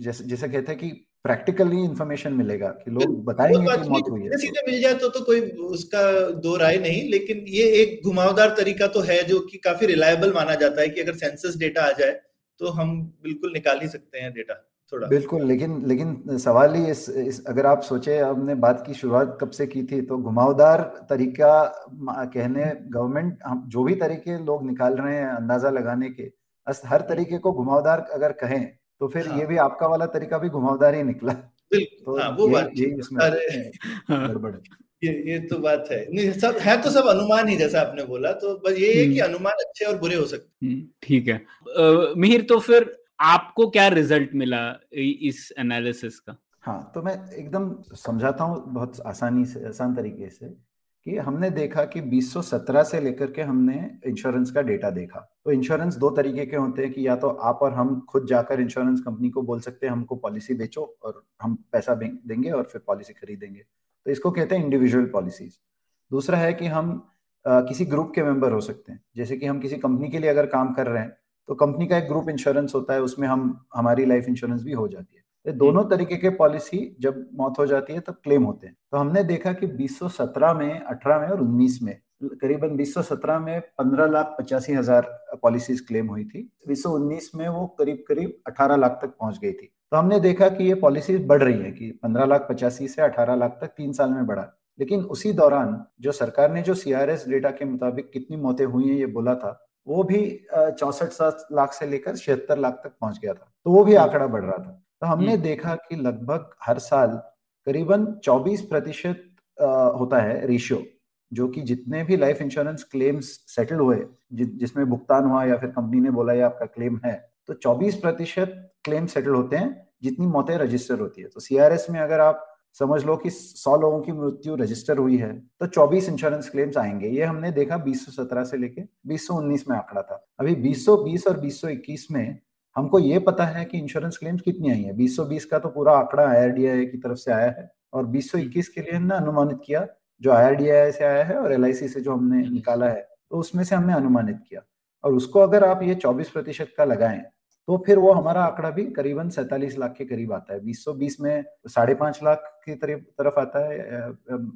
जैसे जैसे कहते हैं कि प्रैक्टिकली इंफॉर्मेशन मिलेगा कि लोग बताएँगे कि मौत हुई है। सीधे मिल जाए तो तो कोई उसका दो राय नहीं लेकिन ये एक घुमावदार तरीका तो है जो कि काफ़ी रिलायबल माना जाता है कि अगर सेंसस डेटा आ जाए तो हम बिल्कुल निकाल ही सकते हैं डेटा थोड़ा। बिल्कुल लेकिन लेकिन सवाल ही इस, इस अगर आप सोचे हमने बात की शुरुआत कब से की थी तो घुमावदार तरीका कहने गवर्नमेंट हम जो भी तरीके लोग निकाल रहे हैं अंदाज़ा लगाने के हर तरीके को घुमावदार अगर कहें तो फिर हाँ। ये भी आपका वाला तरीका भी घुमावदार ही निकला। तो हाँ, वो बात ये इसमें (laughs) गड़बड़ ये ये तो बात है। नहीं सब है तो सब अनुमान ही जैसा आपने बोला तो बस ये है कि हम्म। अनुमान अच्छे और बुरे हो सकते हम्म, ठीक है। मिहिर तो फिर आपको क्या रिज़ल्ट मिला इस एनालिसिस का? हाँ तो मैं एकदम समझाता हूँ बहुत आसानी से आसान तरीके से। कि हमने देखा कि 2017 से लेकर के हमने इंश्योरेंस का डेटा देखा। तो इंश्योरेंस दो तरीके के होते हैं कि या तो आप और हम खुद जाकर इंश्योरेंस कंपनी को बोल सकते हैं हमको पॉलिसी बेचो और हम पैसा देंगे और फिर पॉलिसी खरीदेंगे। तो इसको कहते हैं इंडिविजुअल पॉलिसीज़ दूसरा है कि हम आ, किसी ग्रुप के मेंबर हो सकते हैं। जैसे कि हम किसी कंपनी के लिए अगर काम कर रहे हैं तो कंपनी का एक ग्रुप इंश्योरेंस होता है उसमें हम हमारी लाइफ इंश्योरेंस भी हो जाती है। तो दोनों तरीके के पॉलिसी जब मौत हो जाती है तब क्लेम होते हैं। तो हमने देखा कि 2017 में 18 में और 19 में करीबन 2017 में 15 लाख पचासी हज़ार पॉलिसीज़ क्लेम हुई थी। 2019 में वो करीब करीब 18 लाख तक पहुँच गई थी। तो हमने देखा कि ये पॉलिसीज़ बढ़ रही है कि 15 लाख पचासी से 18 लाख तक तीन साल में बढ़ा। लेकिन उसी दौरान जो सरकार ने जो सीआरएस डेटा के मुताबिक कितनी मौतें हुई हैं ये बोला था वो भी चौसठ सात लाख से लेकर छिहत्तर लाख तक पहुँच गया था। तो वो भी हम्म। आंकड़ा बढ़ रहा था। तो हमने हम्म। देखा कि लगभग हर साल करीबन 24 प्रतिशत होता है रेशियो जो कि जितने भी लाइफ इंश्योरेंस क्लेम्स सेटल हुए जि, जिसमें भुगतान हुआ या फिर कंपनी ने बोला ये आपका क्लेम है तो 24 प्रतिशत क्लेम सेटल होते हैं जितनी मौतें रजिस्टर होती है। तो सीआरएस में अगर आप समझ लो कि 100 लोगों की मृत्यु रजिस्टर हुई है तो 24 इंश्योरेंस क्लेम्स आएँगे। ये हमने देखा 2017 से लेके 2019 में आंकड़ा था। अभी 2020 और 2021 में हमको ये पता है कि इंश्योरेंस क्लेम्स कितनी आई है? 2020 का तो पूरा आंकड़ा आई की तरफ़ से आया है और 2021 के लिए हमने अनुमानित किया जो आई से आया है और एलआईसी से जो हमने निकाला है तो उसमें से हमने अनुमानित किया। और उसको अगर आप ये 24 प्रतिशत का लगाएँ तो फिर वो हमारा आंकड़ा भी करीबन सैतालीस लाख के करीब आता है। बीस सौ बीस में साढ़े पाँच लाख की तरफ़ तरफ़ आता है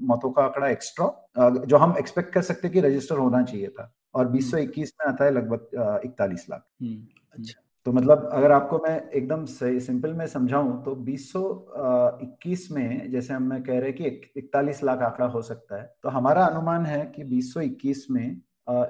मौतों का आंकड़ा एक्स्ट्रा जो हम एक्सपेक्ट कर सकते कि रजिस्टर होना चाहिए था। और बीस सौ इक्कीस में आता है लगभग इकतालीस लाख। हम्म, अच्छा। तो मतलब अगर आपको मैं एकदम सही, सिंपल में समझाऊं तो 2021 में जैसे हम मैं कह रहे हैं कि इकतालीस लाख आंकड़ा हो सकता है। तो हमारा अनुमान है कि 2021 में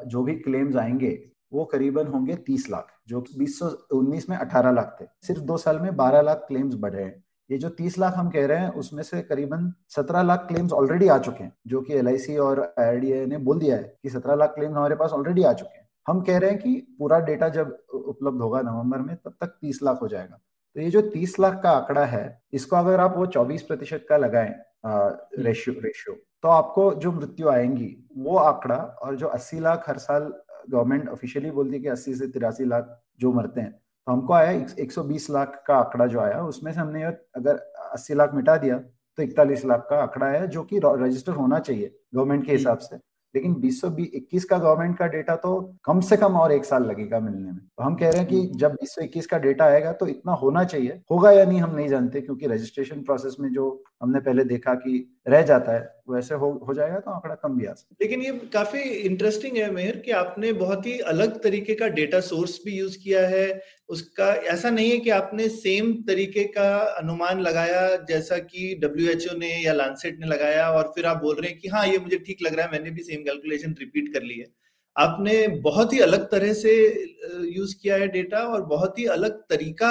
जो भी क्लेम्स आएँगे, वो करीबन होंगे 30 लाख, जो 2019 में 18 लाख थे। सिर्फ़ दो साल में 12 लाख क्लेम्स बढ़े हैं। ये जो 30 लाख हम कह रहे हैं, उसमें से करीबन 17 लाख क्लेम्स ऑलरेडी आ चुके हैं, जो कि LIC और आई ने बोल दिया है कि 17 लाख क्लेम्स हमारे पास ऑलरेडी आ चुके हैं। हम कह रहे हैं कि पूरा डेटा जब उपलब्ध होगा नवंबर में तब तक तीस लाख हो जाएगा। तो ये जो तीस लाख का आंकड़ा है इसको अगर आप वो चौबीस प्रतिशत का लगाएँ रेशियो रेशियो तो आपको जो मृत्यु आएँगी वो आंकड़ा और जो अस्सी लाख हर साल गवर्नमेंट ऑफिशियली बोलती है कि अस्सी से तिरासी लाख जो मरते हैं तो हमको आया एक सौ बीस लाख का आंकड़ा जो आया उसमें से हमने अगर अस्सी लाख मिटा दिया तो इकतालीस लाख का आंकड़ा है जो कि रजिस्टर होना चाहिए गवर्नमेंट के हिसाब से। लेकिन बीस सौ इक्कीस का गवर्नमेंट का डेटा तो कम से कम और एक साल लगेगा मिलने में। तो हम कह रहे हैं कि जब बीस सौ इक्कीस का डेटा आएगा तो इतना होना चाहिए होगा या नहीं हम नहीं जानते क्योंकि रजिस्ट्रेशन प्रोसेस में जो हमने पहले देखा कि रह जाता है वैसे हो हो जाएगा तो आंकड़ा कम भी आ सकता है। लेकिन ये काफ़ी इंटरेस्टिंग है मेहर कि आपने बहुत ही अलग तरीके का डेटा सोर्स भी यूज़ किया है। उसका, ऐसा नहीं है कि आपने सेम तरीके का अनुमान लगाया जैसा कि डब्ल्यू ने या लांसेट ने लगाया और फिर आप बोल रहे हैं कि हाँ ये मुझे ठीक लग रहा है, मैंने भी सेम कैलकुलेशन रिपीट कर ली है। आपने बहुत ही अलग तरह से यूज़ किया है डेटा और बहुत ही अलग तरीका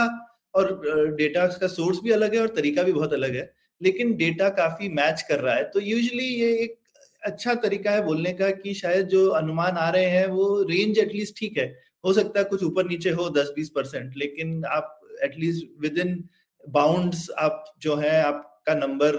और डेटा का सोर्स भी अलग है और तरीका भी बहुत अलग है। लेकिन डेटा काफ़ी मैच कर रहा है। तो यूजली ये एक अच्छा तरीका है बोलने का कि शायद जो अनुमान आ रहे हैं वो रेंज एटलीस्ट ठीक है। हो सकता है कुछ ऊपर नीचे हो दस बीस परसेंट, लेकिन आप एटलीस्ट विद इन बाउंड्स आप जो है आपका नंबर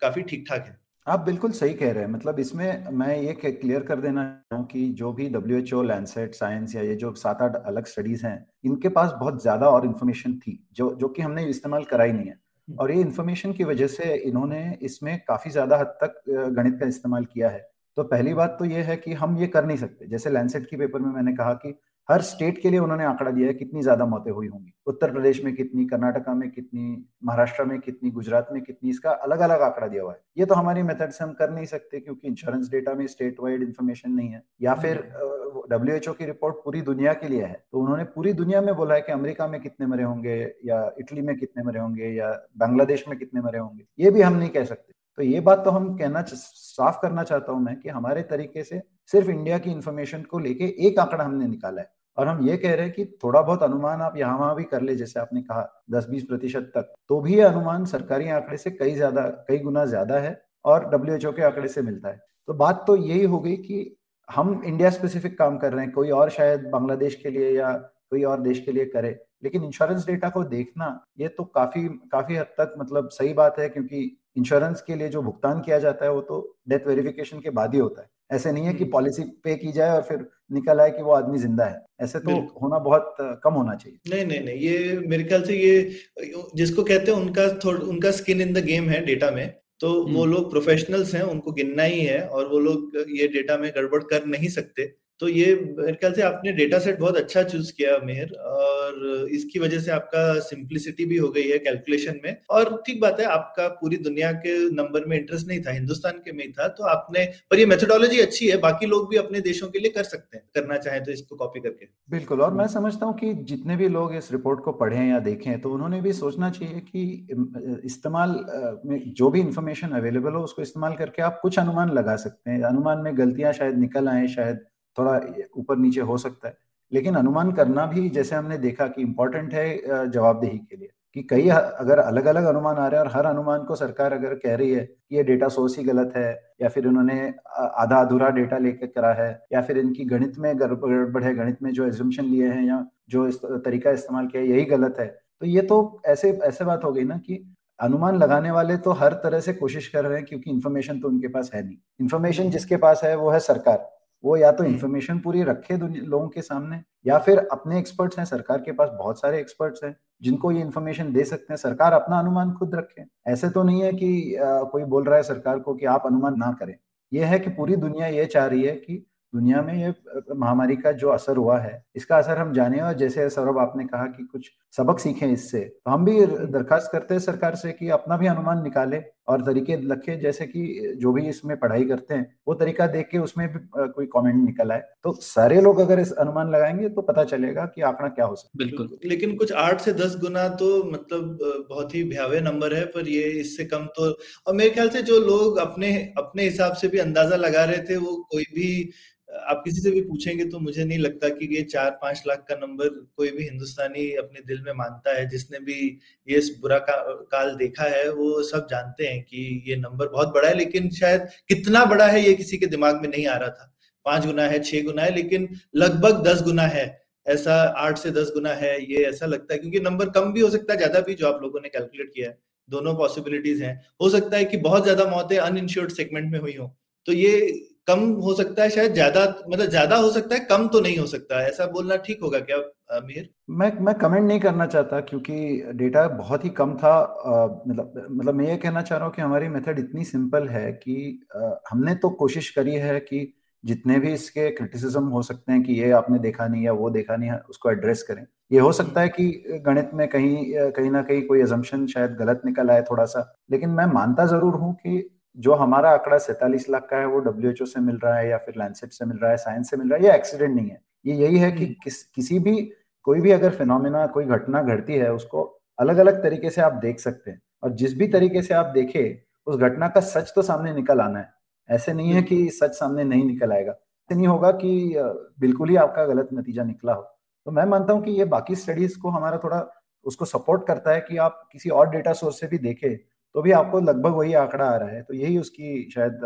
काफ़ी ठीक ठाक है। आप बिल्कुल सही कह रहे हैं। मतलब इसमें मैं ये क्लियर कर देना चाहूँ कि जो भी W H O Landsat science या ये जो सात आठ अलग स्टडीज़ हैं, इनके पास बहुत ज़्यादा और इन्फॉर्मेशन थी, जो जो कि हमने इस्तेमाल करा ही नहीं है। और ये इन्फॉर्मेशन की वजह से इन्होंने इसमें काफ़ी ज़्यादा हद तक गणित का इस्तेमाल किया है। तो पहली बात तो ये है कि हम ये कर नहीं सकते। जैसे लैंडसेट की पेपर में मैंने कहा कि हर स्टेट के लिए उन्होंने आंकड़ा दिया है कितनी ज़्यादा मौतें हुई होंगी। उत्तर प्रदेश में कितनी कर्नाटका में कितनी महाराष्ट्र में कितनी गुजरात में कितनी इसका अलग अलग आंकड़ा दिया हुआ है। ये तो हमारी मेथड से हम कर नहीं सकते क्योंकि इंश्योरेंस डेटा में स्टेट वाइड इन्फॉर्मेशन नहीं है। या फिर डब्ल्यू एच ओ की रिपोर्ट पूरी दुनिया के लिए है। तो उन्होंने पूरी दुनिया में बोला है कि अमेरिका में कितने मरे होंगे या इटली में कितने मरे होंगे या बांग्लादेश में कितने मरे होंगे ये भी हम नहीं कह सकते। तो ये बात तो हम कहना साफ़ करना चाहता हूँ मैं कि हमारे तरीके से सिर्फ़ इंडिया की इन्फॉर्मेशन को लेके एक आंकड़ा हमने निकाला है। और हम ये कह रहे हैं कि थोड़ा बहुत अनुमान आप यहाँ वहाँ भी कर ले, जैसे आपने कहा दस बीस प्रतिशत तक। तो भी अनुमान सरकारी आंकड़े से कई ज़्यादा, कई गुना ज़्यादा है और डब्ल्यूएचओ के आंकड़े से मिलता है। तो बात तो यही हो गई कि हम इंडिया स्पेसिफिक काम कर रहे हैं, कोई और शायद बांग्लादेश के लिए या कोई और देश के लिए करे, लेकिन इंश्योरेंस डेटा को देखना, ये तो काफ़ी काफ़ी हद तक मतलब सही बात है, क्योंकि इंश्योरेंस के लिए जो भुगतान किया जाता है, वो तो डेथ वेरिफिकेशन के बाद ही होता है। ऐसे नहीं है कि पॉलिसी हम्म। पे की जाए और फिर निकल आए कि वो आदमी ज़िंदा है। ऐसे तो होना बहुत कम होना चाहिए। नहीं नहीं नहीं ये मेरे ख्याल से ये जिसको कहते हैं उनका थोड़ा उनका स्किन इन द गेम है डेटा में तो वो लोग प्रोफेशनल्स हैं उनको गिनना ही है और वो लोग ये डेटा में गड़बड़ कर नहीं सकते। तो ये मेरे ख्याल से आपने डेटा सेट बहुत अच्छा चूज़ किया मेहर और इसकी वजह से आपका सिंप्लिसिटी भी हो गई है कैलकुलेशन में। और ठीक बात है, आपका पूरी दुनिया के नंबर में इंटरेस्ट नहीं था, हिंदुस्तान के में ही था तो आपने, पर ये मेथोडोलॉजी अच्छी है, बाकी लोग भी अपने देशों के लिए कर सकते हैं, करना चाहें तो इसको कॉपी करके। बिल्कुल, और मैं समझता हूँ कि जितने भी लोग इस रिपोर्ट को पढ़े या देखें तो उन्होंने भी सोचना चाहिए कि इस्तेमाल में जो भी इंफॉर्मेशन अवेलेबल हो, उसको इस्तेमाल करके आप कुछ अनुमान लगा सकते हैं। अनुमान में गलतियाँ शायद निकल आए, शायद थोड़ा ऊपर नीचे हो सकता है। लेकिन अनुमान करना भी, जैसे हमने देखा कि इम्पोर्टेंट है जवाबदेही के लिए कि कई अगर अलग अलग अनुमान आ रहे हैं और हर अनुमान को सरकार अगर कह रही है कि ये डेटा सोर्स ही गलत है, या फिर उन्होंने आधा अधूरा डेटा लेकर करा है, या फिर इनकी गणित में गड़बड़ है, गणित में जो एज्यूमशन लिए हैं या जो इस, तरीका इस्तेमाल किया है, यही गलत है। तो ये तो ऐसे ऐसे बात हो गई ना कि अनुमान लगाने वाले तो हर तरह से कोशिश कर रहे हैं क्योंकि इन्फॉर्मेशन तो उनके पास है नहीं। इन्फॉर्मेशन जिसके पास है वो है सरकार। वो या तो इन्फॉर्मेशन हम्म। पूरी रखे लोगों के सामने या फिर अपने एक्सपर्ट्स हैं सरकार के पास बहुत सारे एक्सपर्ट्स हैं जिनको ये इन्फॉर्मेशन दे सकते हैं सरकार अपना अनुमान खुद रखे। ऐसे तो नहीं है कि आ, कोई बोल रहा है सरकार को कि आप अनुमान ना करें। यह है कि पूरी दुनिया ये चाह रही है कि दुनिया में ये महामारी का जो असर हुआ है इसका असर हम जाने और जैसे सौरभ आपने कहा कि कुछ सबक सीखे इससे तो हम भी दरखास्त करते हैं सरकार से कि अपना भी अनुमान निकाले। और तरीके रखे जैसे कि जो भी इसमें पढ़ाई करते हैं वो तरीका देख के उसमें भी कोई कमेंट निकल आए। तो सारे लोग अगर इस अनुमान लगाएँगे तो पता चलेगा कि आंकड़ा क्या हो सकता है। बिल्कुल। लेकिन कुछ आठ से दस गुना तो मतलब बहुत ही भयावह नंबर है पर ये इससे कम तो और मेरे ख्याल से जो लोग अपने अपने हिसाब से भी अंदाज़ा लगा रहे थे वो कोई भी आप किसी से भी पूछेंगे तो मुझे नहीं लगता कि ये चार पाँच लाख का नंबर कोई भी हिंदुस्तानी अपने दिल में मानता है। जिसने भी ये बुरा का, काल देखा है वो सब जानते हैं कि ये नंबर बहुत बड़ा है लेकिन शायद कितना बड़ा है ये किसी के दिमाग में नहीं आ रहा था। पाँच गुना है छह गुना है लेकिन लगभग दस गुना है। ऐसा आठ से दस गुना है ये ऐसा लगता है क्योंकि नंबर कम भी हो सकता है ज़्यादा भी जो आप लोगों ने कैलकुलेट किया है। दोनों पॉसिबिलिटीज हैं। हो सकता है कि बहुत ज़्यादा मौतें अनइंश्योर्ड सेगमेंट में हुई हो। तो ये कम हो सकता है शायद ज़्यादा मतलब ज़्यादा हो सकता है कम तो नहीं हो सकता ऐसा बोलना ठीक होगा क्या अमीर मैं मैं कमेंट नहीं करना चाहता क्योंकि डेटा बहुत ही कम था। मतलब मतलब मैं ये कहना चाह रहा हूँ कि हमारी मेथड इतनी सिंपल है कि आ, हमने तो कोशिश करी है कि जितने भी इसके क्रिटिसिज्म हो सकते हैं कि ये आपने देखा नहीं या वो देखा नहीं है उसको एड्रेस करें। ये हो सकता है कि गणित में कहीं कहीं ना कहीं कोई एजम्पन शायद गलत निकल आए थोड़ा सा लेकिन मैं मानता ज़रूर हूँ कि जो हमारा आंकड़ा सैतालीस लाख का है वो WHO से मिल रहा है या फिर लैंडसेट से मिल रहा है साइंस से मिल रहा है ये एक्सीडेंट नहीं है। ये यही है कि हम्म। किस किसी भी कोई भी अगर फिनोमिना कोई घटना घटती है उसको अलग अलग तरीके से आप देख सकते हैं। और जिस भी तरीके से आप देखे उस घटना का सच तो सामने निकल आना है। ऐसे नहीं है हम्म। कि सच सामने नहीं निकल आएगा। ऐसे नहीं होगा कि बिल्कुल ही आपका गलत नतीजा निकला हो। तो मैं मानता हूँ कि ये बाकी स्टडीज़ को हमारा थोड़ा उसको सपोर्ट करता है कि आप किसी और डेटा सोर्स से भी देखें। तो भी आपको लगभग वही आंकड़ा आ रहा है तो यही उसकी शायद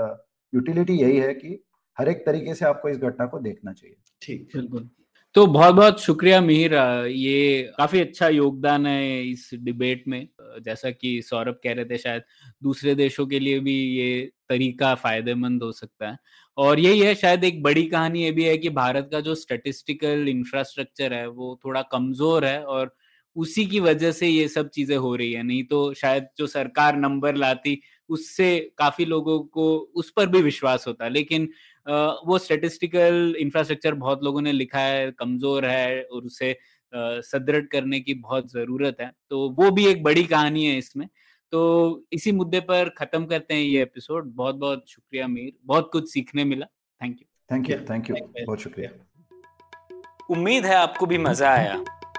यूटिलिटी यही है कि हर एक तरीके से आपको इस घटना को देखना चाहिए। ठीक। बिल्कुल। तो बहुत बहुत शुक्रिया मिहिर ये काफ़ी अच्छा योगदान है इस डिबेट में। जैसा कि सौरभ कह रहे थे शायद दूसरे देशों के लिए भी ये तरीका फ़ायदेमंद हो सकता है। और यही है शायद एक बड़ी कहानी ये भी है कि भारत का जो स्टेटिस्टिकल इंफ्रास्ट्रक्चर है वो थोड़ा कमज़ोर है और उसी की वजह से ये सब चीज़ें हो रही है। नहीं तो शायद जो सरकार नंबर लाती उससे काफ़ी लोगों को उस पर भी विश्वास होता। लेकिन वो स्टेटिस्टिकल इंफ्रास्ट्रक्चर बहुत लोगों ने लिखा है कमज़ोर है और उसे सदृढ़ करने की बहुत ज़रूरत है। तो वो भी एक बड़ी कहानी है इसमें। तो इसी मुद्दे पर खत्म करते हैं ये एपिसोड। बहुत बहुत शुक्रिया मीर। बहुत कुछ सीखने मिला। Thank you. Thank you thank you बहुत शुक्रिया। उम्मीद है आपको भी मज़ा आया।